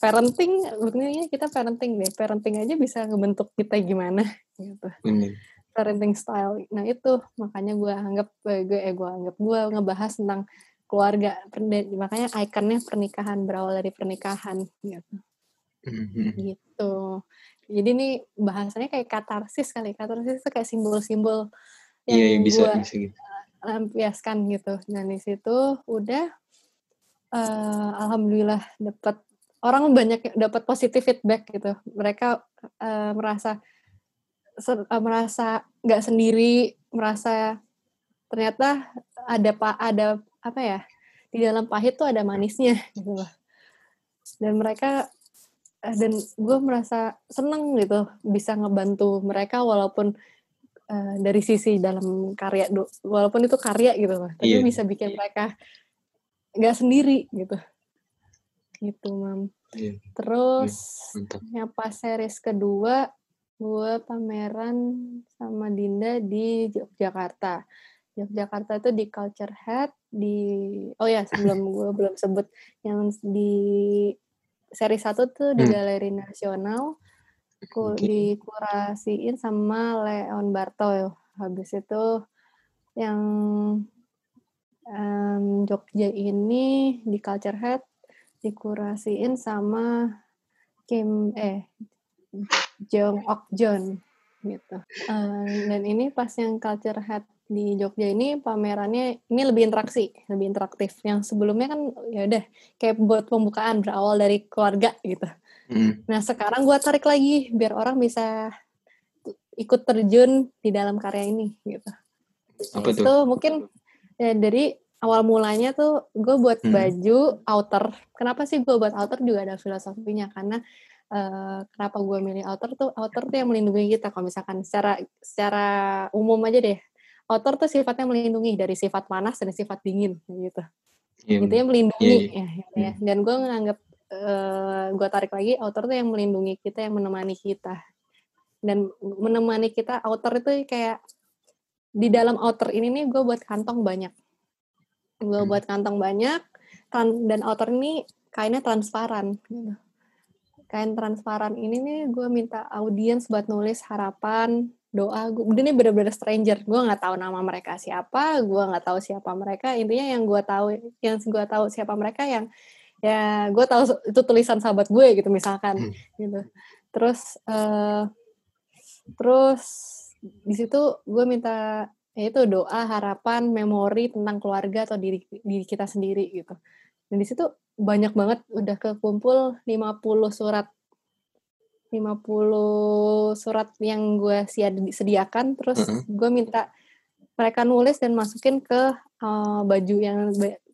parenting sebenarnya kita parenting deh parenting aja bisa ngebentuk kita gimana gitu benar parenting style. Nah itu makanya gue anggap eh, gue eh gue anggap gue ngebahas tentang keluarga makanya ikonnya pernikahan berawal dari pernikahan gitu. Mhm. gitu. Jadi nih bahasanya kayak katarsis kali katarsis itu kayak simbol-simbol iya iya, yang bisa gue bisa gitu. lampiaskan gitu. Dan di situ udah eh, alhamdulillah dapat orang banyak yang dapat positif feedback gitu. Mereka eh, merasa ser- eh, merasa nggak sendiri merasa ternyata ada pak ada apa ya di dalam pahit tuh ada manisnya [laughs] gitu loh. Dan mereka eh, dan gue merasa seneng gitu bisa ngebantu mereka walaupun eh, dari sisi dalam karya walaupun itu karya gitu loh tapi Iya. bisa bikin mereka nggak sendiri gitu. Gitu mam. Iya, terus yang pas series kedua gue pameran sama Dinda di Yogyakarta Yogyakarta itu di Culture Head di oh ya sebelum gue [laughs] belum sebut yang di seri satu tuh di Hmm. Galeri Nasional ku, Oke. dikurasiin sama Leon Barto habis itu yang em, Jogja ini di Culture Head dikurasiin sama Kim eh Jong Ok John gitu. Eh, dan ini pas yang Culture Head di Jogja ini pamerannya ini lebih interaksi, lebih interaktif. Yang sebelumnya kan ya udah kayak buat pembukaan berawal dari keluarga gitu. Mhm. Nah sekarang gua tarik lagi biar orang bisa ikut terjun di dalam karya ini gitu. apa tuh Itu mungkin ya, dari awal mulanya tuh gue buat Hmm. baju outer. Kenapa sih gue buat outer juga ada filosofinya karena eh, kenapa gue milih outer tuh outer tuh yang melindungi kita. Kalau misalkan secara secara umum aja deh, outer tuh sifatnya melindungi dari sifat panas dan sifat dingin gitu. Iya, Gitu ya melindungi Iya, ya, gitu ya. Dan gue nganggap eh, gue tarik lagi outer tuh yang melindungi kita, yang menemani kita. Dan menemani kita outer itu kayak di dalam outer ini nih gue buat kantong banyak. Gue Hmm. buat kantong banyak dan outer ini kainnya transparan. gitu. Kain transparan ini nih gue minta audiens buat nulis harapan, doa. Gue ini bener-bener stranger. Gue nggak tahu nama mereka siapa, gue nggak tahu siapa mereka. Intinya yang gue tahu, yang gue tahu siapa mereka yang ya gue tahu itu tulisan sahabat gue gitu misalkan Hmm. gitu. Terus eh terus di situ gue minta ya itu doa harapan memori tentang keluarga atau diri diri kita sendiri gitu dan di situ banyak banget udah kekumpul 50 surat 50 surat yang gue sediakan terus Mhm. gue minta mereka nulis dan masukin ke eh, baju yang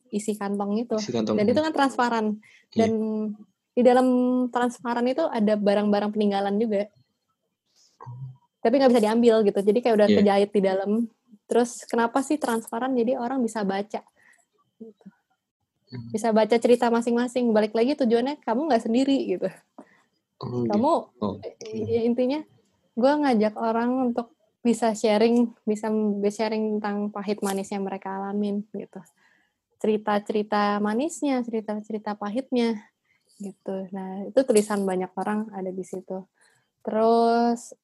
isi kantong itu isi kantong dan itu kan transparan Iya. dan di dalam transparan itu ada barang-barang peninggalan juga tapi nggak bisa diambil gitu jadi kayak udah Iya. kejahit di dalam terus kenapa sih transparan jadi orang bisa baca. Hmm. Bisa baca cerita masing-masing balik lagi tujuannya kamu nggak sendiri gitu. Oh, gitu. kamu Oh. ya, intinya gue ngajak orang untuk bisa sharing bisa sharing tentang pahit manis yang mereka alamin gitu. Cerita-cerita manisnya cerita-cerita pahitnya gitu. Nah itu tulisan banyak orang ada di situ. Terus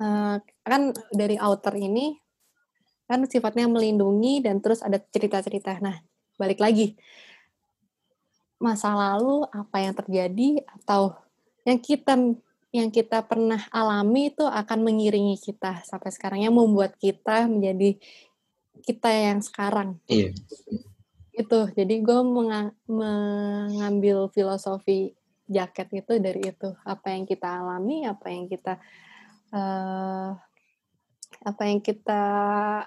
eh, kan dari outer ini kan sifatnya melindungi dan terus ada cerita-cerita. Nah balik lagi. Masa lalu apa yang terjadi atau yang kita yang kita pernah alami itu akan mengiringi kita sampai sekarang yang membuat kita menjadi kita yang sekarang. Iya. itu jadi gue menga- mengambil filosofi jaket itu dari itu. Apa yang kita alami apa yang kita eh, apa yang kita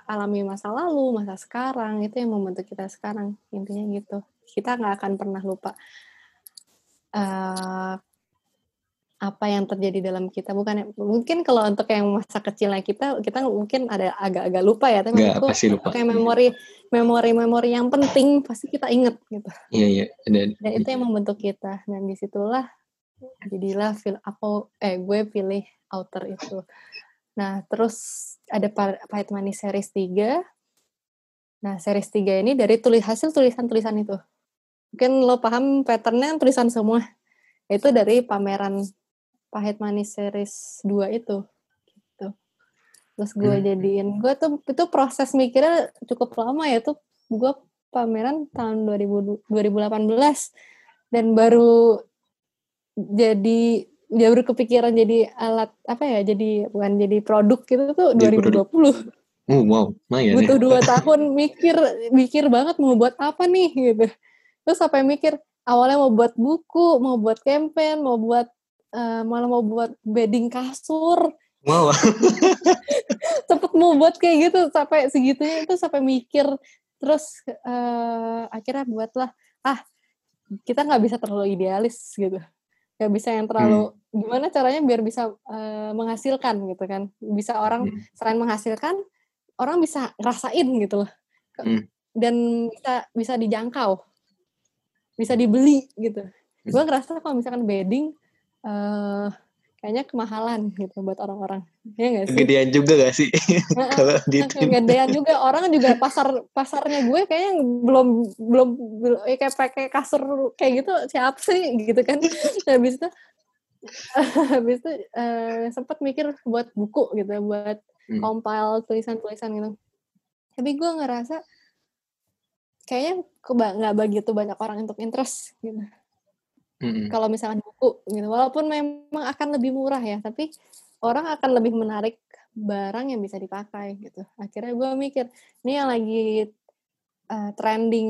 alami masa lalu masa sekarang itu yang membentuk kita sekarang intinya gitu. Kita nggak akan pernah lupa eh, apa yang terjadi dalam kita. Bukan mungkin kalau untuk yang masa kecilnya kita kita mungkin ada agak-agak lupa ya tapi Nggak, menurutku pasti lupa. kayak memori memori memori yang penting pasti kita inget gitu. Iya, iya. Dan dan itu yang membentuk kita. Dan di situlah jadilah feel aku eh gue pilih outer itu Nah, terus ada Pa- Pahit Manis series 3. Nah, series 3 ini dari tulis hasil tulisan-tulisan itu. Mungkin lo paham patternnya tulisan semua. Itu dari pameran Pahit Manis series 2 itu. Gitu. Terus gue Hmm. jadiin, gue tuh itu proses mikirnya cukup lama ya tuh. Gue pameran tahun 2000, 2018 dan baru jadi dia baru kepikiran jadi alat apa ya jadi bukan jadi produk gitu tuh Jadi produk. 2020 Oh wow, lumayan ya. butuh dua [laughs] tahun mikir mikir banget mau buat apa nih gitu terus sampai mikir awalnya mau buat buku mau buat campaign mau buat eh, malah mau buat bedding kasur Wow. [laughs] sempet mau buat kayak gitu sampai segitunya itu sampai mikir terus eh, akhirnya buatlah ah kita nggak bisa terlalu idealis gitu nggak bisa yang terlalu gimana caranya biar bisa eh, menghasilkan gitu kan bisa orang Hmm. selain menghasilkan orang bisa ngerasain gitu loh Hmm. dan bisa bisa dijangkau bisa dibeli gitu Hmm. gue ngerasa kalau misalkan bedding eh kayaknya kemahalan gitu buat orang-orang. Ya nggak sih? Kegedean juga gak sih? [laughs] Kalau kegedean juga. Orang juga pasar pasarnya gue kayaknya belum belum, belum eh, kayak pakai kasur kayak gitu siapa sih gitu kan. [laughs] Habis itu [laughs] habis itu eh, sempat mikir buat buku gitu buat Hmm. compile tulisan-tulisan gitu. Tapi gue ngerasa kayaknya nggak begitu banyak orang untuk interest gitu Mm-mm. kalau misalkan buku gitu walaupun memang akan lebih murah ya tapi orang akan lebih menarik barang yang bisa dipakai gitu akhirnya gue mikir ini yang lagi uh, trending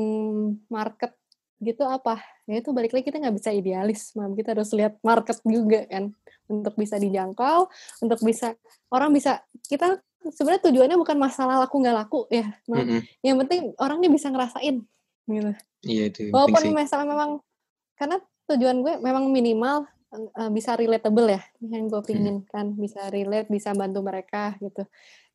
market gitu apa ya itu balik lagi kita nggak bisa idealis mam kita harus lihat market juga kan untuk bisa dijangkau untuk bisa orang bisa kita sebenarnya tujuannya bukan masalah laku nggak laku ya Mam. Mm-mm. yang penting orangnya bisa ngerasain gitu Iya itu. penting Walaupun misalnya memang karena tujuan gue memang minimal eh, bisa relatable ya yang gue pingin kan bisa relate bisa bantu mereka gitu.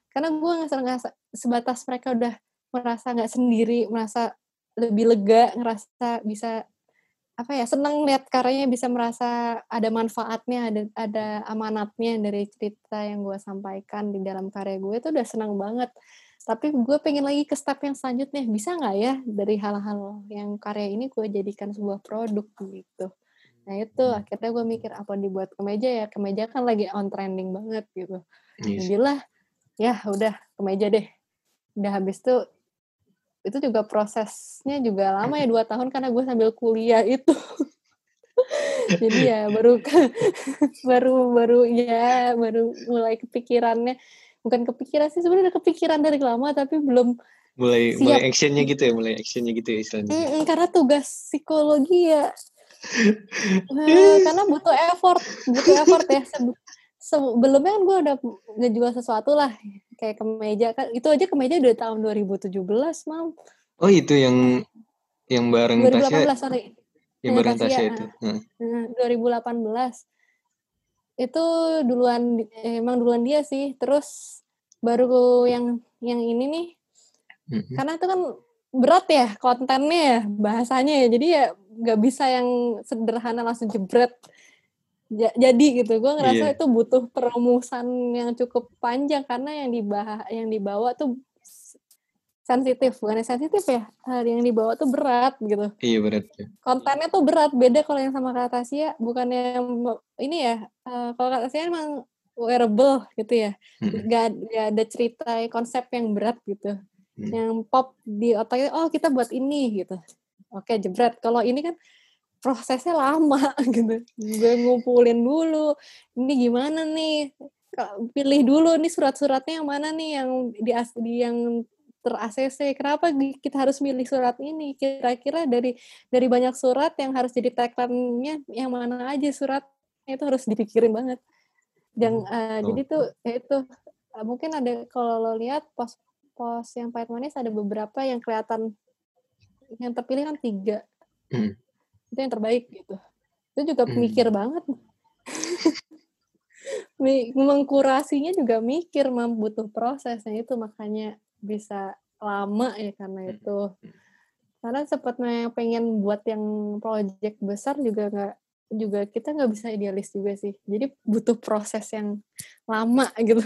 Karena gue nggak ngerasa sebatas mereka udah merasa nggak sendiri merasa lebih lega ngerasa bisa apa ya seneng lihat karyanya bisa merasa ada manfaatnya ada ada amanatnya dari cerita yang gue sampaikan di dalam karya gue itu udah senang banget tapi gue pengen lagi ke step yang selanjutnya. Bisa nggak ya dari hal-hal yang karya ini gue jadikan sebuah produk gitu? Nah itu akhirnya gue mikir apa dibuat kemeja ya? Kemeja kan lagi on trending banget gitu. Iya sih. jadilah ya udah kemeja deh. Udah habis tuh itu juga prosesnya juga lama ya dua tahun karena gue sambil kuliah itu. [laughs] Jadi ya baru [laughs] baru baru ya baru mulai kepikirannya bukan kepikiran sih sebenarnya udah kepikiran dari lama tapi belum Mulai Siap. mulai actionnya gitu ya, mulai actionnya gitu ya istilahnya. Mm-mm, karena tugas psikologi ya [laughs] Eh, karena butuh effort butuh effort ya Sebe- sebelumnya kan gue udah ngejual sesuatu lah kayak kemeja kan itu aja kemeja udah tahun 2017 mam Oh itu yang yang bareng 2018 Tasya, sorry yang yang bareng Tasya, Tasya itu. Heeh. Nah, 2018 itu duluan eh, emang duluan dia sih. Terus baru yang yang ini nih. Karena itu kan berat ya kontennya ya bahasanya ya. Jadi ya nggak bisa yang sederhana langsung jebret. Ja- jadi gitu. Gue ngerasa Iya. itu butuh perumusan yang cukup panjang. Karena yang dibahas yang dibawa tuh sensitif bukan sensitif ya hal yang dibawa tuh berat gitu Iya berat. ya. kontennya tuh berat beda kalau yang sama Kak Tasya bukan yang ini ya eh, kalau Kak Tasya emang wearable gitu ya Mm-mm. gak, gak ada cerita konsep yang berat gitu Hmm. yang pop di otaknya oh kita buat ini gitu oke jebret kalau ini kan prosesnya lama [laughs] gitu gue ngumpulin dulu ini gimana nih pilih dulu nih surat-suratnya yang mana nih yang di, as- di yang ter ACC kenapa kita harus milih surat ini kira-kira dari dari banyak surat yang harus jadi tagline-nya yang mana aja surat itu harus dipikirin banget yang eh, oh. jadi tuh ya itu eh, mungkin ada kalau lo lihat pos pos yang pahit manis ada beberapa yang kelihatan yang terpilih kan tiga Hmm. itu yang terbaik gitu itu juga Hmm. mikir banget [laughs] mengkurasinya juga mikir mam butuh prosesnya itu makanya bisa lama ya karena itu. Karena sepatnya pengen buat yang project besar juga nggak juga kita nggak bisa idealis juga sih. Jadi butuh proses yang lama [laughs] gitu.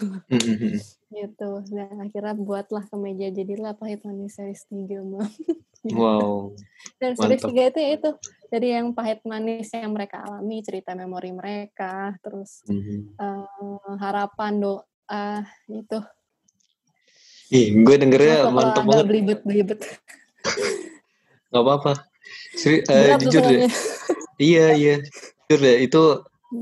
Gitu. Dan akhirnya buatlah kemeja jadilah pahit manis series 3 mam. Wow. [laughs] dan series Mantap. 3 itu ya itu dari yang pahit manis yang mereka alami cerita memori mereka terus Hmm. eh, harapan doa itu Ih, gue dengernya agak banget. belibet belibet Gak apa-apa. Seri- tuh jujur deh. Iya, iya. Jujur deh, itu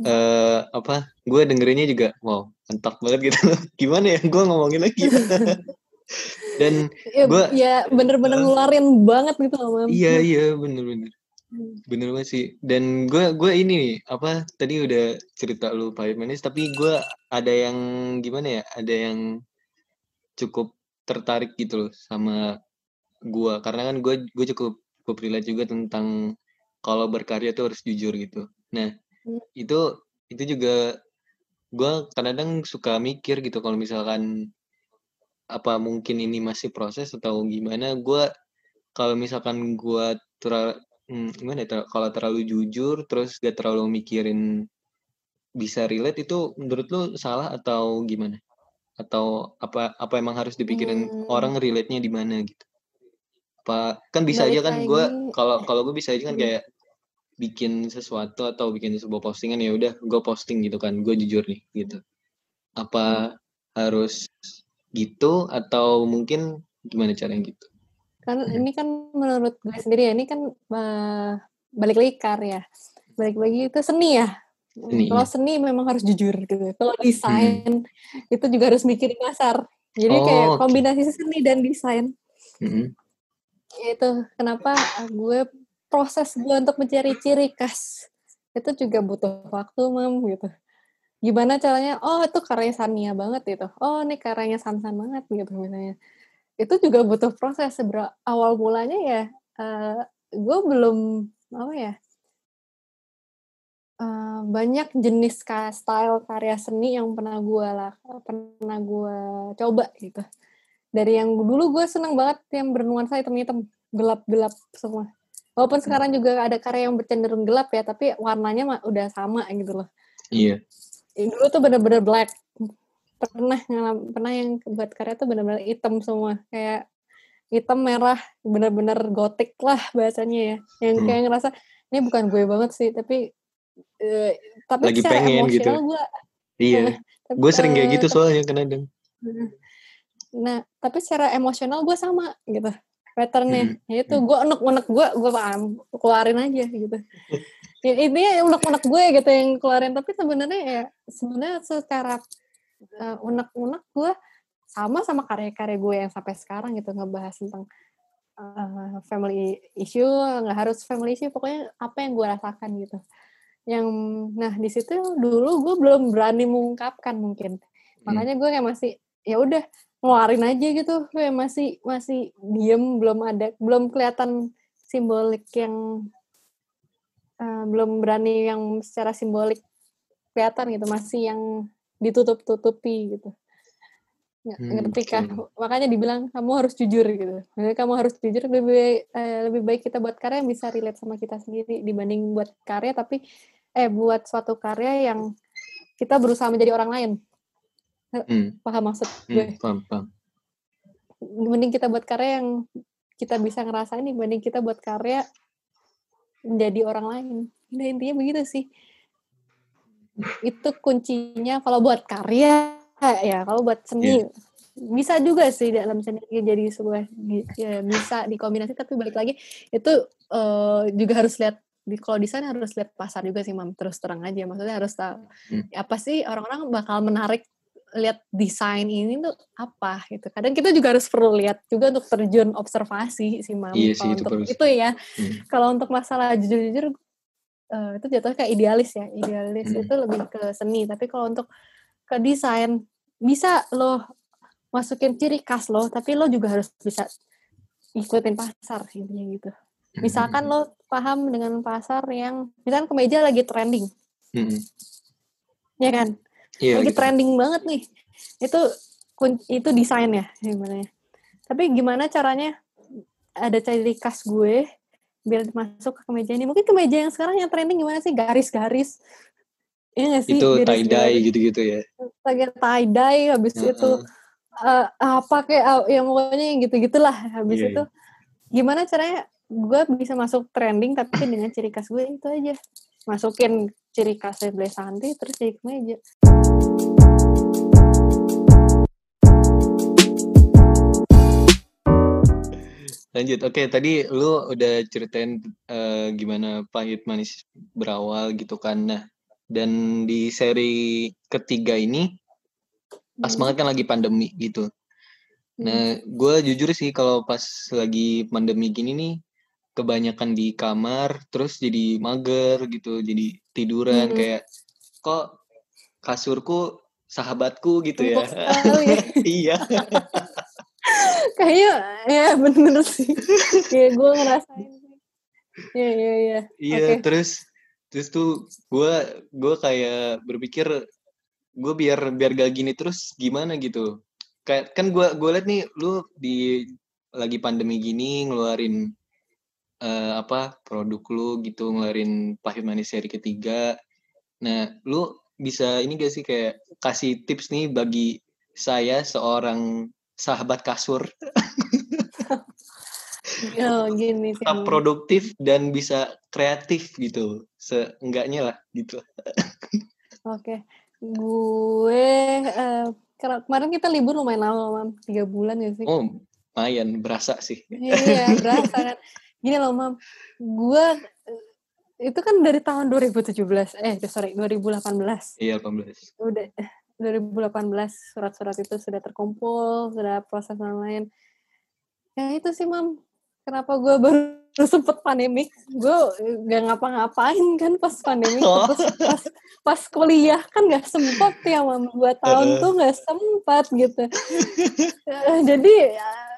eh apa? Gue dengerinnya juga, wow, mantap banget gitu. [laughs] Gimana ya? Gue ngomongin lagi. [laughs] Dan ya, Gua- ya bener-bener ngeluarin banget gitu loh mam iya, iya, bener-bener. Hmm. Bener banget sih. Dan gue gue ini nih, apa tadi udah cerita lu pahit manis, tapi gue ada yang gimana ya? Ada yang cukup tertarik gitu loh sama gua karena kan gue gue cukup cukup relate juga tentang kalau berkarya tuh harus jujur gitu. Nah Hmm. itu itu juga gua kadang-kadang suka mikir gitu kalau misalkan apa mungkin ini masih proses atau gimana gua kalau misalkan gua terlalu gimana ya ter- kalau terlalu jujur terus gak terlalu mikirin bisa relate itu menurut lu salah atau gimana atau apa apa emang harus dipikirin Hmm. orang relate-nya di mana gitu apa kan bisa Balik aja kan gue kalau kalau gue bisa aja kan Hmm. kayak bikin sesuatu atau bikin sebuah postingan ya udah gue posting gitu kan gue jujur nih gitu apa harus gitu atau mungkin gimana caranya gitu kan Hmm. ini kan menurut gue sendiri ya ini kan eh, balik lagi karya balik lagi itu seni ya Seni, kalau seni memang harus jujur gitu. Kalau desain itu juga harus mikirin pasar. Jadi Oh, kayak kombinasi seni dan desain. Mm-mm. itu kenapa uh, gue proses gue untuk mencari ciri khas itu juga butuh waktu mam gitu. Gimana caranya? Oh itu karya Sania banget gitu. Oh ini karyanya Sansan banget gitu misalnya. Itu juga butuh proses awal mulanya ya eh, gue belum apa ya banyak jenis style karya seni yang pernah gue lah pernah gue coba gitu. Dari yang dulu gue seneng banget yang bernuansa hitam-hitam gelap-gelap semua. Walaupun sekarang juga ada karya yang bercenderung gelap ya tapi warnanya mah udah sama gitu loh. Iya. Yang dulu tuh bener-bener black. Pernah ngalam- pernah yang buat karya tuh bener-bener hitam semua. Kayak hitam merah bener-bener gotik lah bahasanya ya. Yang Hmm. kayak ngerasa ini bukan gue banget sih tapi eh, tapi Lagi secara pengen gitu. emosional gue iya [laughs] gue sering kayak eh, gitu soalnya kadang [laughs] Nah, tapi secara emosional gue sama gitu patternnya. Hmm. Yaitu gue unek-unek gue, gue paham, keluarin aja gitu. ya, intinya unek-unek gue gitu yang keluarin. Tapi sebenarnya ya, sebenarnya secara uh, unek-unek gue sama sama karya-karya gue yang sampai sekarang gitu ngebahas tentang uh, family issue, nggak harus family issue, pokoknya apa yang gue rasakan gitu. Yang, nah di situ dulu gue belum berani mengungkapkan mungkin. Hmm. Makanya gue kayak masih ya udah ngeluarin aja gitu kayak masih masih diem belum ada belum kelihatan simbolik yang eh, belum berani yang secara simbolik kelihatan gitu masih yang ditutup tutupi gitu Nggak- Hmm, ngerti kah oke. makanya dibilang kamu harus jujur gitu Maksudnya kamu harus jujur lebih baik, eh, lebih baik kita buat karya yang bisa relate sama kita sendiri dibanding buat karya tapi eh buat suatu karya yang kita berusaha menjadi orang lain Hmm, paham maksud hmm, gue paham, paham. mending kita buat karya yang kita bisa ngerasain dibanding kita buat karya menjadi orang lain. Nah, intinya begitu sih. Itu kuncinya kalau buat karya ya, kalau buat seni bisa juga sih dalam seni jadi sebuah ya, bisa dikombinasi tapi balik lagi itu eh, juga harus lihat di kalau desain harus lihat pasar juga sih mam terus terang aja maksudnya harus tahu Hmm. apa sih orang-orang bakal menarik lihat desain ini tuh apa gitu. Kadang kita juga harus perlu lihat juga untuk terjun observasi sih mam. Iya sih, Kalau itu untuk sih. itu ya. Hmm. Kalau untuk masalah jujur-jujur eh, itu jatuhnya kayak idealis ya. Idealis Hmm. itu lebih ke seni. Tapi kalau untuk ke desain bisa lo masukin ciri khas lo, tapi lo juga harus bisa ikutin pasar intinya gitu. Misalkan lo paham dengan pasar yang misalkan kemeja lagi trending, Hmm, ya kan? Iya, lagi gitu. trending banget nih. Itu itu desain ya gimana ya. Tapi gimana caranya ada ciri khas gue biar masuk ke kemeja ini mungkin kemeja yang sekarang yang trending gimana sih garis-garis Iya gak sih? Itu tie Garis-garis. dye gitu-gitu ya. pakai tie dye habis Heeh. itu eh, apa kayak ah, ya pokoknya yang gitu-gitulah habis Iya, itu gimana caranya gue bisa masuk trending tapi dengan ciri khas gue itu aja masukin ciri khasnya Blesanti terus jadi kemeja Lanjut. Oke, tadi lu udah ceritain eh, gimana pahit manis berawal gitu kan. Nah, dan di seri ketiga ini pas Hmm. banget kan lagi pandemi gitu. Hmm. Nah, gue jujur sih kalau pas lagi pandemi gini nih, kebanyakan di kamar, terus jadi mager gitu, jadi tiduran Hmm. kayak kok kasurku sahabatku gitu ya. [laughs] Iya. kayaknya ya bener sih kayak gue ngerasain sih ya ya ya Iya, Oke. terus terus tuh gue gue kayak berpikir gue biar biar gak gini terus gimana gitu. Kayak kan gue gue liat nih lu di lagi pandemi gini ngeluarin eh, apa produk lu gitu ngeluarin pahit manis seri ketiga. Nah, lu bisa ini gak sih kayak kasih tips nih bagi saya seorang sahabat kasur [laughs] oh, gini sih tetap produktif dan bisa kreatif gitu. Seenggaknya lah gitu. [laughs] Oke, gue eh, karena kemarin kita libur lumayan lama, mam, tiga bulan ya sih. Oh, lumayan berasa sih. Iya, berasa kan. [laughs] Gini loh, mam, gue eh, itu kan dari tahun 2017, eh sorry 2018. Iya, 18. Udah eh, 2018 surat-surat itu sudah terkumpul, sudah proses dan lain. Ya itu sih, mam. Kenapa gue baru sempet pandemik? Gue gak ngapa-ngapain kan pas pandemik. Oh. Terus pas, pas kuliah kan gak sempat ya, mam. Dua tahun Heeh. tuh gak sempat gitu. Eh, Jadi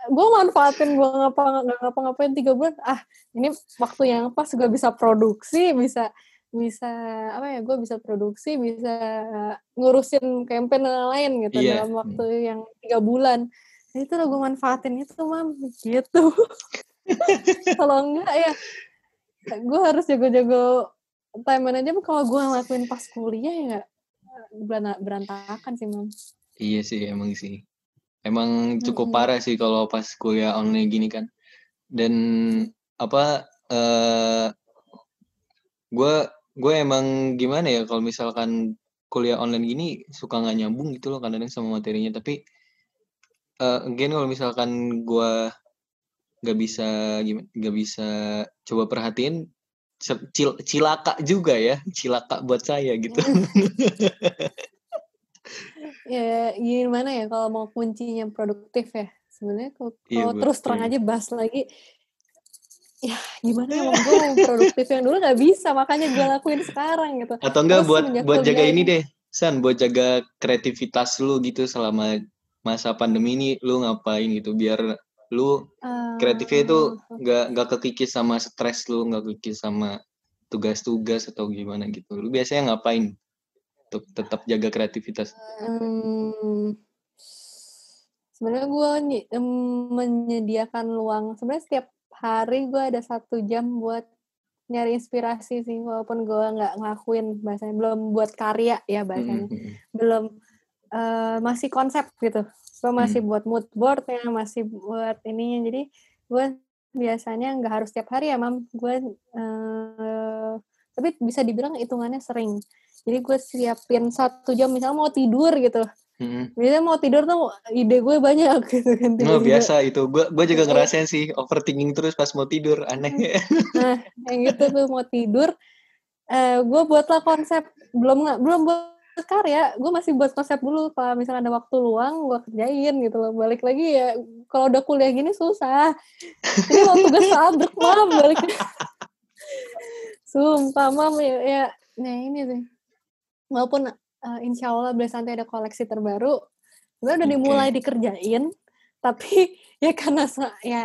gue manfaatin gue ngapa nggak ngapa-ngapain tiga bulan. Ah ini waktu yang pas gue bisa produksi, bisa bisa apa ya? Gue bisa produksi, bisa eh, ngurusin campaign dan lain gitu Iya. dalam waktu yang tiga bulan. Nah, itu gue manfaatin itu mam gitu. Kalau enggak ya gue harus jago-jago time management kalau gue ngelakuin pas kuliah ya beran- berantakan sih mam. Iya sih, emang sih. Emang cukup Mm-mm. parah sih kalau pas kuliah online gini kan. Dan apa eh gue gue emang gimana ya kalau misalkan kuliah online gini suka nggak nyambung gitu loh kadang-kadang sama materinya. Tapi eh again kalau misalkan gue nggak bisa nggak bisa coba perhatiin cil- cilaka juga ya cilaka buat saya gitu. [laughs] Ya gimana ya kalau mau kuncinya produktif ya? Sebenarnya kalau Iya, kalau terus terang betul. aja bahas lagi ya gimana ya gue mau produktif yang dulu nggak bisa makanya gue lakuin sekarang gitu. Atau enggak Terus buat buat jaga ini- deh San buat jaga kreativitas lu gitu selama masa pandemi ini lu ngapain gitu biar lu kreatifnya itu Ah, nggak nggak kekikis sama stres lu nggak kekikis sama tugas-tugas atau gimana gitu lu biasanya ngapain untuk tetap jaga kreativitas Hmm, sebenarnya gue menyediakan luang. Sebenarnya setiap hari gue ada satu jam buat nyari inspirasi sih, walaupun gue nggak ngelakuin bahasanya belum buat karya ya bahasanya, Mm-mm. belum eh, masih konsep gitu. Gue masih buat mood board ya, masih buat ininya. Jadi gue biasanya nggak harus setiap hari ya, mam. Gue eh, tapi bisa dibilang hitungannya sering. Jadi gue siapin satu jam misalnya mau tidur gitu. Mm-mm. Biasanya mau tidur tuh ide gue banyak [laughs] gitu kan. Oh, tiba-tiba. biasa itu gua gua juga ngerasain sih overthinking terus pas mau tidur aneh Nah, yang gitu tuh mau tidur. Eh, gue buatlah konsep belum belum buat karya. Gue masih buat konsep dulu. Kalau misalnya ada waktu luang, gue kerjain gitu loh. Balik lagi ya, kalau udah kuliah gini susah. Ini mau tugas sabrek mam balik. Sumpah mam ya, ya, nah ini sih. Walaupun eh, insya Allah Blesanti ada koleksi terbaru, sebenarnya udah Oke. dimulai dikerjain, tapi [laughs] ya karena ya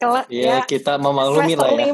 kelak ya ya. kita memaklumi lah ya.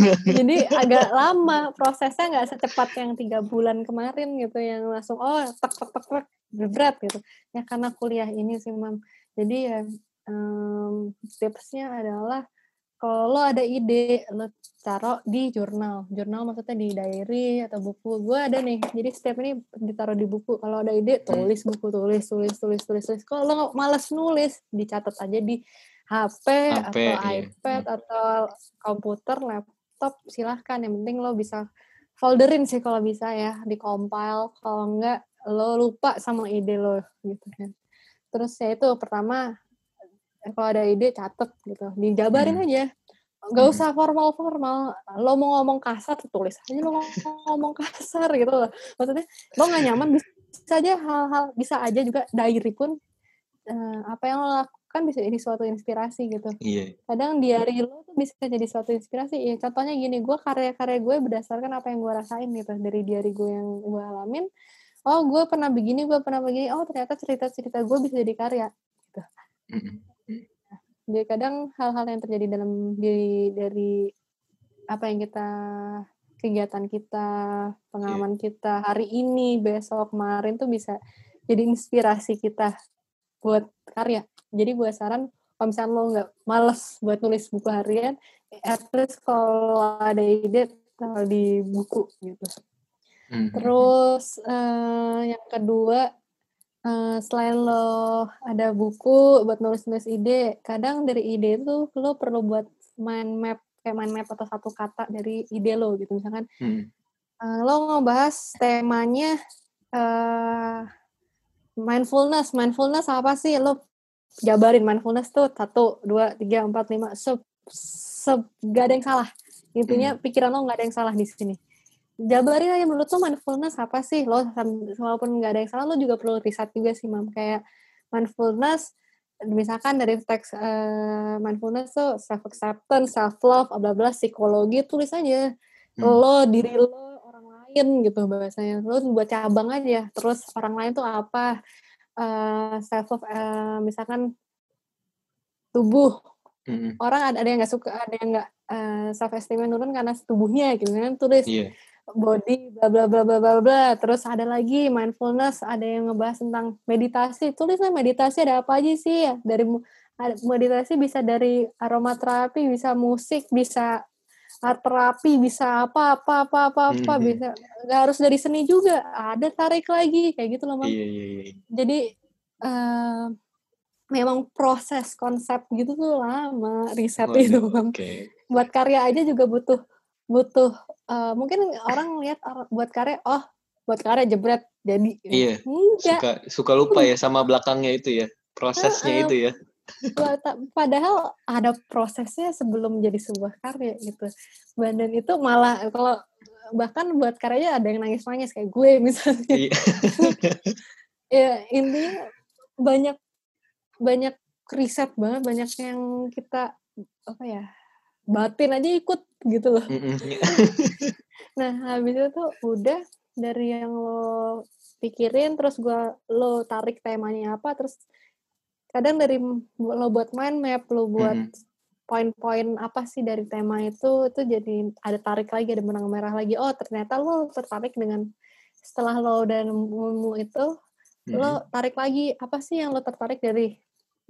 Ya. Jadi agak lama prosesnya nggak secepat yang tiga bulan kemarin gitu yang langsung oh tek tek tek tek berat gitu. Ya karena kuliah ini sih mam. Jadi ya em, tipsnya adalah kalau lo ada ide lo taruh di jurnal. Jurnal maksudnya di diary atau buku. Gue ada nih. Jadi setiap ini ditaruh di buku. Kalau ada ide tulis buku tulis tulis tulis tulis tulis. Kalau lo males nulis dicatat aja di HP, HP, atau iya. iPad atau komputer laptop silahkan. Yang penting lo bisa folderin sih kalau bisa ya di compile. Kalau enggak lo lupa sama ide lo gitu kan. Terus ya itu pertama kalau ada ide catet gitu. Dijabarin Hmm. aja. Nggak Hmm. usah formal formal lo mau ngomong kasar tulis aja lo ngomong kasar gitu loh. Maksudnya lo nggak nyaman bisa aja hal-hal bisa aja juga diary pun eh, apa yang lo lakukan bisa jadi suatu inspirasi gitu. Iya. kadang diary lo tuh bisa jadi suatu inspirasi. Ya contohnya gini gue karya-karya gue berdasarkan apa yang gue rasain gitu. Dari diary gue yang gue alamin oh gue pernah begini gue pernah begini oh ternyata cerita-cerita gue bisa jadi karya Mm-mm. jadi kadang hal-hal yang terjadi dalam diri dari apa yang kita kegiatan kita pengalaman kita hari ini besok kemarin tuh bisa jadi inspirasi kita buat karya jadi gue saran kalau misalnya lo nggak males buat nulis buku harian at least kalau ada ide taruh di buku gitu Mhm. Terus eh, yang kedua, eh, selain lo ada buku buat nulis-nulis ide, kadang dari ide itu lo perlu buat mind map kayak mind map atau satu kata dari ide lo gitu. Misalkan Mm. eh, lo ngebahas temanya eh mindfulness, mindfulness apa sih? Lo jabarin mindfulness tuh satu, dua, tiga, empat, lima, sub, sub, gak ada yang salah. Intinya pikiran lo nggak ada yang salah di sini. Jabarin aja menurut lo mindfulness apa sih? Lo walaupun nggak ada yang salah lo juga perlu riset juga sih mam. Kayak mindfulness misalkan dari teks eh, mindfulness tuh self acceptance self love bla bla psikologi tulis aja. Hmm. lo diri lo orang lain gitu bahasanya. Lo buat cabang aja terus orang lain tuh apa eh self love eh, misalkan tubuh. Mm-mm. orang ada, ada yang nggak suka ada yang nggak eh, self esteemnya turun karena tubuhnya gitu kan tulis Iya. body bla bla bla bla bla bla. Terus ada lagi mindfulness ada yang ngebahas tentang meditasi. Tulislah meditasi ada apa aja sih ya? Dari meditasi bisa dari aromaterapi bisa musik bisa art terapi bisa apa apa apa apa apa Mhm. bisa nggak harus dari seni juga ada tarik lagi kayak gitu loh Mam. Iya, iya, iya. jadi eh, memang proses konsep gitu tuh lama riset Waduh, itu Oke. buat karya aja juga butuh butuh eh, mungkin orang lihat buat karya oh buat karya jebret jadi Iya. enggak Suka suka lupa ya sama belakangnya itu ya. Prosesnya Heeh. itu ya. Padahal ada prosesnya sebelum jadi sebuah karya gitu dan itu malah kalau bahkan buat karyanya ada yang nangis nangis kayak gue misalnya Iya. [laughs] ya intinya banyak banyak riset banget banyak yang kita apa ya batin aja ikut gitu loh. [laughs] Nah, habis itu tuh udah dari yang lo pikirin, terus gua lo tarik temanya apa, terus kadang dari lo buat mind map, lo buat Mhm. poin-poin apa sih dari tema itu, itu jadi ada tarik lagi, ada benang merah lagi. Oh, ternyata lo tertarik dengan setelah lo udah nemu itu, Mhm. lo tarik lagi apa sih yang lo tertarik dari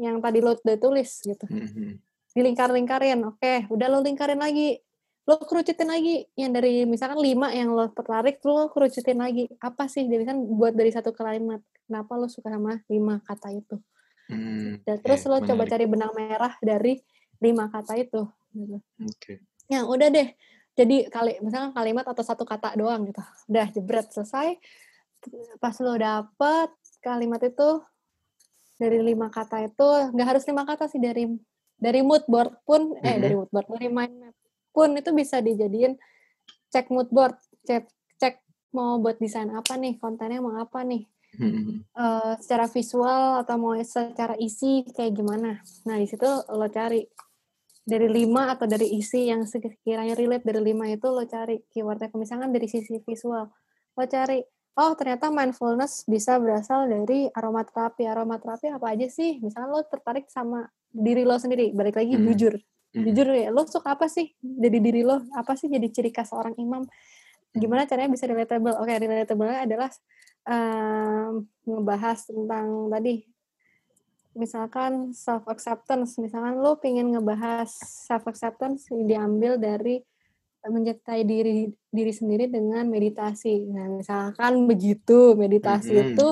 yang tadi lo udah tulis gitu Mhm. dilingkar-lingkarin. Oke, udah lo lingkarin lagi. Lo kerucutin lagi yang dari misalkan lima yang lo tertarik, lo kerucutin lagi. Apa sih? Jadi kan buat dari satu kalimat. Kenapa lo suka sama lima kata itu? Hmm, Dan terus oke, lo coba cari benang merah dari lima kata itu. Gitu. Oke. Ya udah deh. Jadi kali misalkan kalimat atau satu kata doang gitu. Udah jebret selesai. Pas lo dapet kalimat itu dari lima kata itu nggak harus lima kata sih dari dari mood board pun eh Mhm. dari mood board dari mind map pun itu bisa dijadiin cek mood board cek cek mau buat desain apa nih kontennya mau apa nih Mhm. eh, secara visual atau mau secara isi kayak gimana? Nah di situ lo cari. Dari lima atau dari isi yang sekiranya relate dari lima itu lo cari keywordnya. Misalkan dari sisi visual lo cari oh ternyata mindfulness bisa berasal dari aromaterapi aromaterapi apa aja sih? Misalnya lo tertarik sama diri lo sendiri. Balik lagi Hmm. jujur. Mhm. jujur ya lo suka apa sih dari diri lo? Apa sih jadi ciri khas seorang imam? Gimana caranya bisa relatable? Oke relatable adalah em, ngebahas tentang tadi misalkan self acceptance, misalkan lo pengen ngebahas self acceptance diambil dari mencintai diri diri sendiri dengan meditasi. Nah, misalkan begitu meditasi Mhm. itu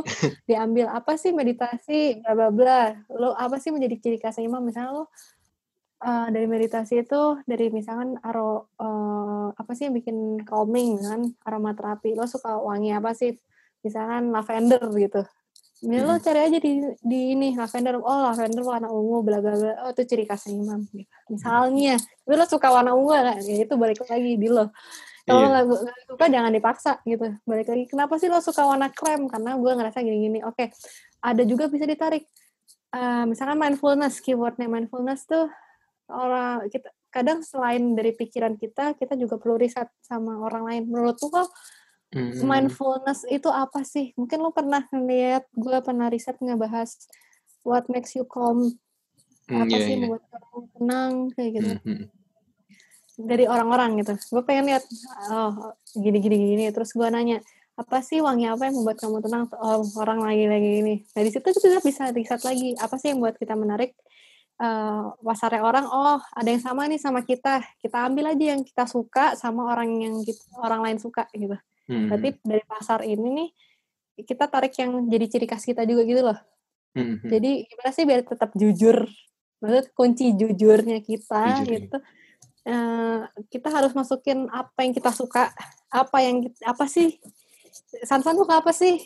diambil apa sih meditasi bla bla bla. Lo apa sih menjadi ciri khas imam? Misalnya lo eh, dari meditasi itu dari misalkan aro eh, apa sih yang bikin calming kan aromaterapi. Lo suka wangi apa sih? Misalkan lavender gitu. Ini lo Mhm. cari aja di di ini lavender. Oh, lavender warna ungu bla bla bla. Oh, itu ciri khasnya imam gitu. Misalnya, tapi lo suka warna ungu kan? Ya itu balik lagi di lo. Kalau Iya. nggak nggak suka jangan dipaksa gitu. Balik lagi. Kenapa sih lo suka warna krem? Karena gue ngerasa gini-gini. Oke, ada juga bisa ditarik. Eh, misalkan mindfulness, keywordnya mindfulness tuh orang kita kadang selain dari pikiran kita, kita juga perlu riset sama orang lain. Menurut lo Mhm. mindfulness itu apa sih? Mungkin lo pernah ngeliat, gue pernah riset ngebahas what makes you calm, Hmm, apa iya, sih iya. membuat kamu tenang kayak gitu Mhm. dari orang-orang gitu. Gue pengen lihat oh gini gini. Terus gue nanya apa sih wangi apa yang membuat kamu tenang? Oh orang lagi lagi ini. Nah di situ kita bisa riset lagi apa sih yang membuat kita menarik eh pasarnya orang. Oh ada yang sama nih sama kita. Kita ambil aja yang kita suka sama orang yang kita, orang lain suka gitu. Mhm. Berarti dari pasar ini nih kita tarik yang jadi ciri khas kita juga gitu loh. Mhm. Jadi gimana sih biar tetap jujur? Maksud kunci jujurnya kita Jujur, iya. gitu. Eh, kita harus masukin apa yang kita suka, apa yang apa sih? Sansan suka apa sih?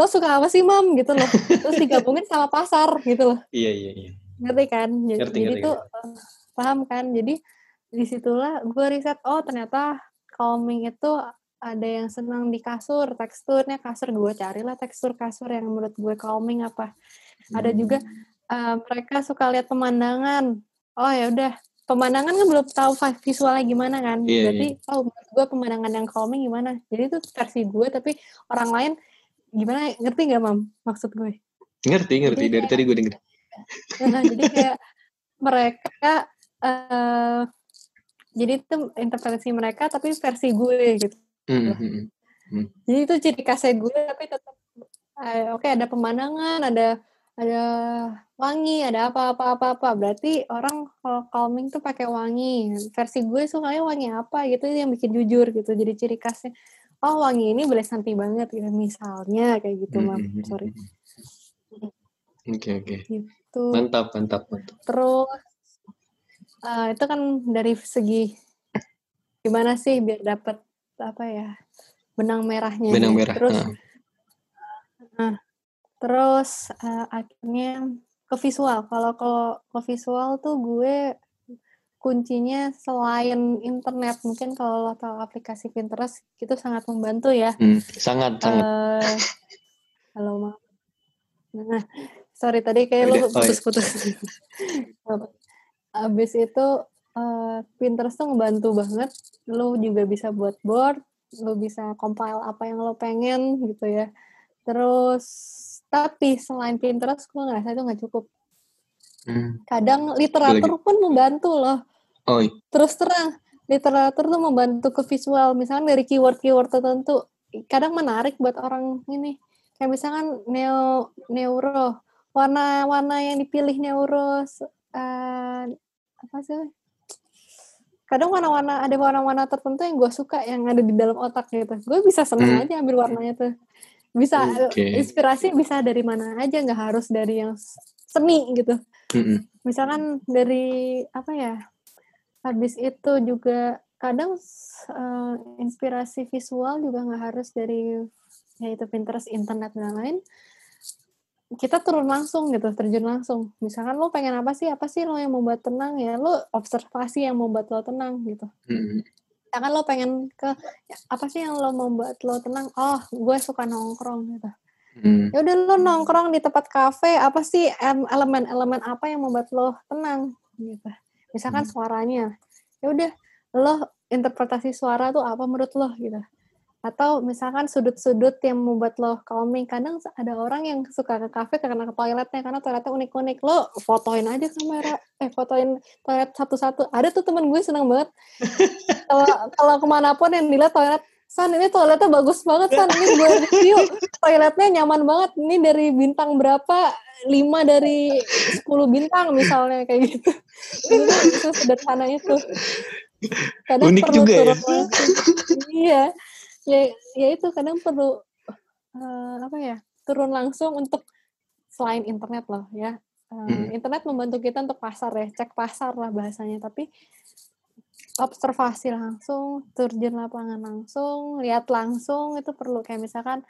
Lo suka apa sih, Mam? Gitu loh. Terus digabungin sama pasar gitu loh. Iya, iya, iya. Ngerti kan? Jadi, Ngerti, jadi ngerti, tuh eh, paham kan? Jadi di situlah gue riset, oh ternyata calming itu ada yang senang di kasur, teksturnya kasur. Gue carilah tekstur kasur yang menurut gue calming apa. Ada juga eh, mereka suka lihat pemandangan. Oh ya udah, pemandangan kan belum tahu vi- visualnya gimana kan. Iya, Berarti oh menurut gue pemandangan yang calming gimana. Jadi itu versi gue tapi orang lain gimana ngerti nggak mam maksud gue? Ngerti, ngerti. Jadi Dari kayak- tadi gue denger. [laughs] Nah, jadi kayak mereka eh jadi itu interpretasi mereka tapi versi gue gitu. Mhm. Jadi itu ciri khasnya gue tapi tetap eh, oke ada pemandangan, ada ada wangi, ada apa-apa apa-apa. Berarti orang kalau calming tuh pakai wangi. Versi gue sukanya wangi apa gitu itu yang bikin jujur gitu. Jadi ciri khasnya oh wangi ini boleh santai banget gitu misalnya kayak gitu, Mam. Mhm. Sorry. Oke, oke. Gitu. Mantap, mantap, mantap. Terus eh, itu kan dari segi gimana sih biar dapat apa ya benang merahnya. Benang merah. Terus Heeh. terus eh, akhirnya ke visual. Kalau kalau ke visual tuh gue kuncinya selain internet mungkin kalau lo tahu aplikasi Pinterest itu sangat membantu ya. Hmm, sangat, sangat. Eh, halo ma. Nah, sorry tadi kayak Udah, lu oh iya. putus-putus. [laughs] Abis itu eh, Pinterest tuh ngebantu banget. Lu juga bisa buat board, lu bisa compile apa yang lo pengen gitu ya. Terus tapi selain Pinterest gue ngerasa itu nggak cukup. Hmm. Kadang literatur pun membantu loh. Oh, iya. Terus terang, literatur tuh membantu ke visual. Misalnya dari keyword-keyword tertentu, kadang menarik buat orang ini. Kayak misalkan neo, neuro, warna-warna yang dipilih neuro, eh, apa sih? Kadang warna-warna ada warna-warna tertentu yang gue suka yang ada di dalam otak gitu. Gue bisa seneng Hmm. aja ambil warnanya tuh. Bisa Oke. inspirasi bisa dari mana aja, nggak harus dari yang seni gitu Mhm. misalkan dari apa ya habis itu juga kadang eh, inspirasi visual juga nggak harus dari yaitu Pinterest internet dan lain kita turun langsung gitu terjun langsung. Misalkan lo pengen apa sih? Apa sih lo yang membuat tenang ya? Lo observasi yang membuat lo tenang gitu. Mhm. misalkan lo pengen ke ya, apa sih yang lo membuat lo tenang? Oh gue suka nongkrong gitu. Mhm. ya udah lo nongkrong di tempat kafe apa sih em- elemen-elemen apa yang membuat lo tenang gitu? Misalkan Hmm. suaranya. Ya udah lo interpretasi suara tuh apa menurut lo gitu atau misalkan sudut-sudut yang membuat lo calming. Kadang ada orang yang suka ke kafe karena ke toiletnya karena toiletnya unik-unik. Lo fotoin aja kamera. Eh fotoin toilet satu-satu. Ada tuh temen gue seneng banget. [laughs] Kalau kalau ke mana pun yang dilihat toilet San ini toiletnya bagus banget San. Ini gue review. Toiletnya nyaman banget. Ini dari bintang berapa? Lima dari 10 bintang misalnya kayak gitu. Itu, itu sederhana itu. Kadang Unik perlu juga ya. iya ya ya itu kadang perlu eh, apa ya turun langsung untuk selain internet loh ya Eh, Hmm. internet membantu kita untuk pasar ya cek pasar lah bahasanya tapi observasi langsung, terjun lapangan langsung, lihat langsung itu perlu kayak misalkan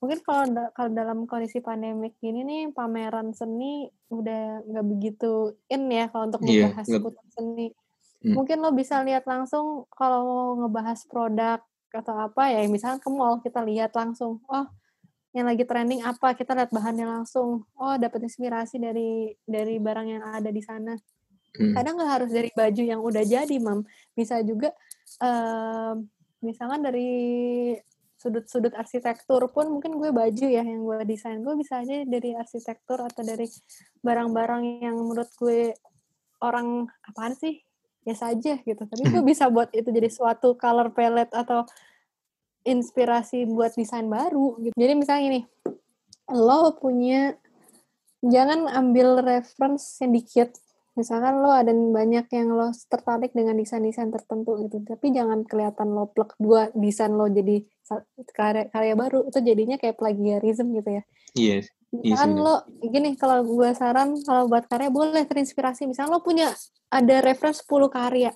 mungkin kalau da- kalau dalam kondisi pandemik gini nih pameran seni udah nggak begitu in ya kalau untuk Iya, membahas seputar seni. Hmm. Mungkin lo bisa lihat langsung kalau mau ngebahas produk atau apa ya misalkan ke mall kita lihat langsung oh yang lagi trending apa? Kita lihat bahannya langsung oh dapat inspirasi dari dari barang yang ada di sana. Hmm. kadang nggak harus dari baju yang udah jadi mam. Bisa juga em, misalkan dari sudut-sudut arsitektur pun mungkin gue baju ya yang gue desain. Gue bisa aja dari arsitektur atau dari barang-barang yang menurut gue orang apaan sih biasa aja gitu. Tapi gue bisa buat itu jadi suatu color palette atau inspirasi buat desain baru gitu. Jadi misalnya gini lo punya jangan ambil reference yang dikit. Misalkan lo ada banyak yang lo tertarik dengan desain-desain tertentu gitu tapi jangan kelihatan lo plek dua desain lo jadi karya karya baru. Itu jadinya kayak plagiarism gitu ya. Iya. Iya misalkan sih, lo gini kalau gue saran kalau buat karya boleh terinspirasi. Misalkan lo punya ada reference 10 karya.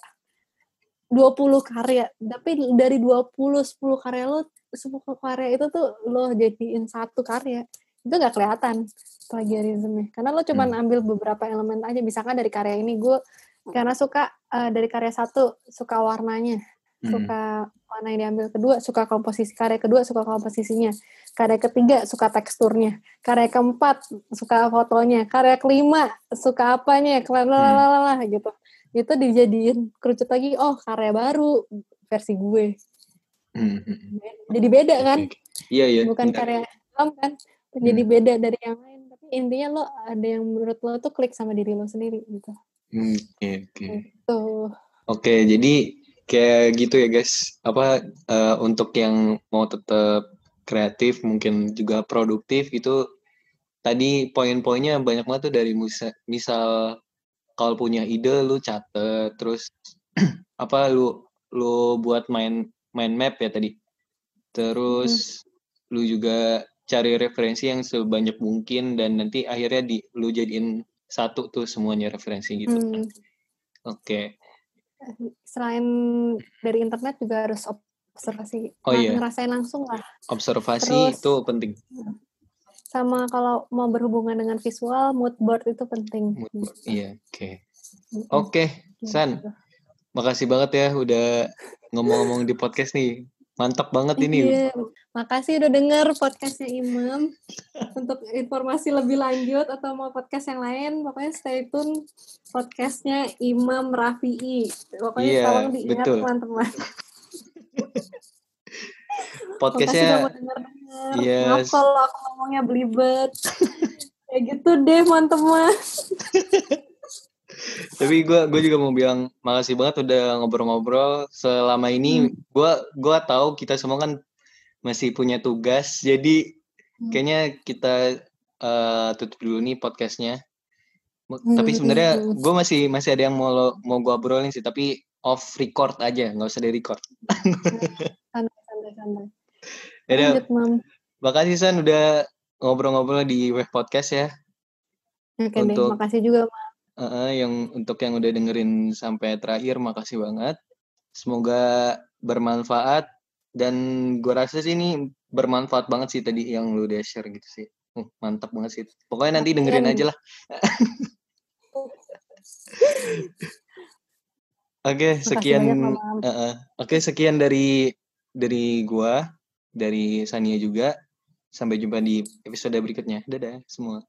20 karya. Tapi dari 20 10 karya lo 10 karya itu tuh lo jadiin satu karya. Itu nggak kelihatan plagiarismnya. Karena lo cuman Hmm. ambil beberapa elemen aja. Misalkan dari karya ini gue karena suka eh, dari karya satu suka warnanya. Hmm. suka warna yang diambil kedua suka komposisi karya kedua suka komposisinya. Karya ketiga suka teksturnya. Karya keempat suka fotonya. Karya kelima suka apanya. Lalalala gitu. Itu dijadiin kerucut lagi oh karya baru versi gue. Hmm, hmm, hmm. jadi beda kan? Oke, oke. Iya, iya. bukan karya alam kan? Jadi beda dari yang lain. Tapi intinya lo ada yang menurut lo tuh klik sama diri lo sendiri gitu. Hmm, Oke, oke. tuh Oke, jadi kayak gitu ya guys. Apa eh, untuk yang mau tetap kreatif, mungkin juga produktif gitu. Tadi poin-poinnya banyak banget tuh dari misal, misal kalau punya ide lu catet, terus [clears throat] apa lu lu buat main main map ya tadi. Terus lu juga cari referensi yang sebanyak mungkin dan nanti akhirnya di lu jadiin satu tuh semuanya referensi gitu. hmm, Oke. Selain dari internet juga harus observasi Oh, Nah, iya. ngerasain langsung lah Observasi Terus- itu penting. sama kalau mau berhubungan dengan visual mood board itu penting Mood board. Iya, oke. Mm-mm. Oke, San. Gitu. Makasih banget ya udah ngomong-ngomong di podcast nih. Mantap banget ini. Iya, makasih udah denger podcastnya Imam. Untuk informasi lebih lanjut atau mau podcast yang lain, pokoknya stay tune podcastnya Imam Rafi'i. Pokoknya Iya, tolong diingat teman-teman. [laughs] Podcastnya. Yes. Kalau aku ngomongnya belibet. Kayak [laughs] gitu deh, teman-teman. [laughs] tapi gue gue juga mau bilang makasih banget udah ngobrol-ngobrol selama ini gue gua tahu kita semua kan masih punya tugas jadi Hmm. kayaknya kita eh, tutup dulu nih podcastnya Hmm, tapi sebenarnya hmm, gue masih masih ada yang mau lo- mau gue obrolin sih tapi off record aja nggak usah di record Santai-santai. Yaudah, Lanjut, Mam. makasih San udah ngobrol-ngobrol di web podcast ya Oke deh, Untuk- makasih juga, Mam. Heeh, yang untuk yang udah dengerin sampai terakhir makasih banget. Semoga bermanfaat dan gue rasa sih ini bermanfaat banget sih tadi yang lu udah share gitu sih. Uh, mantap banget sih. Pokoknya nanti dengerin aja lah. [laughs] Oke, Makasih sekian banyak. Oke, sekian dari dari gua, dari Sania juga. Sampai jumpa di episode berikutnya. Dadah semua.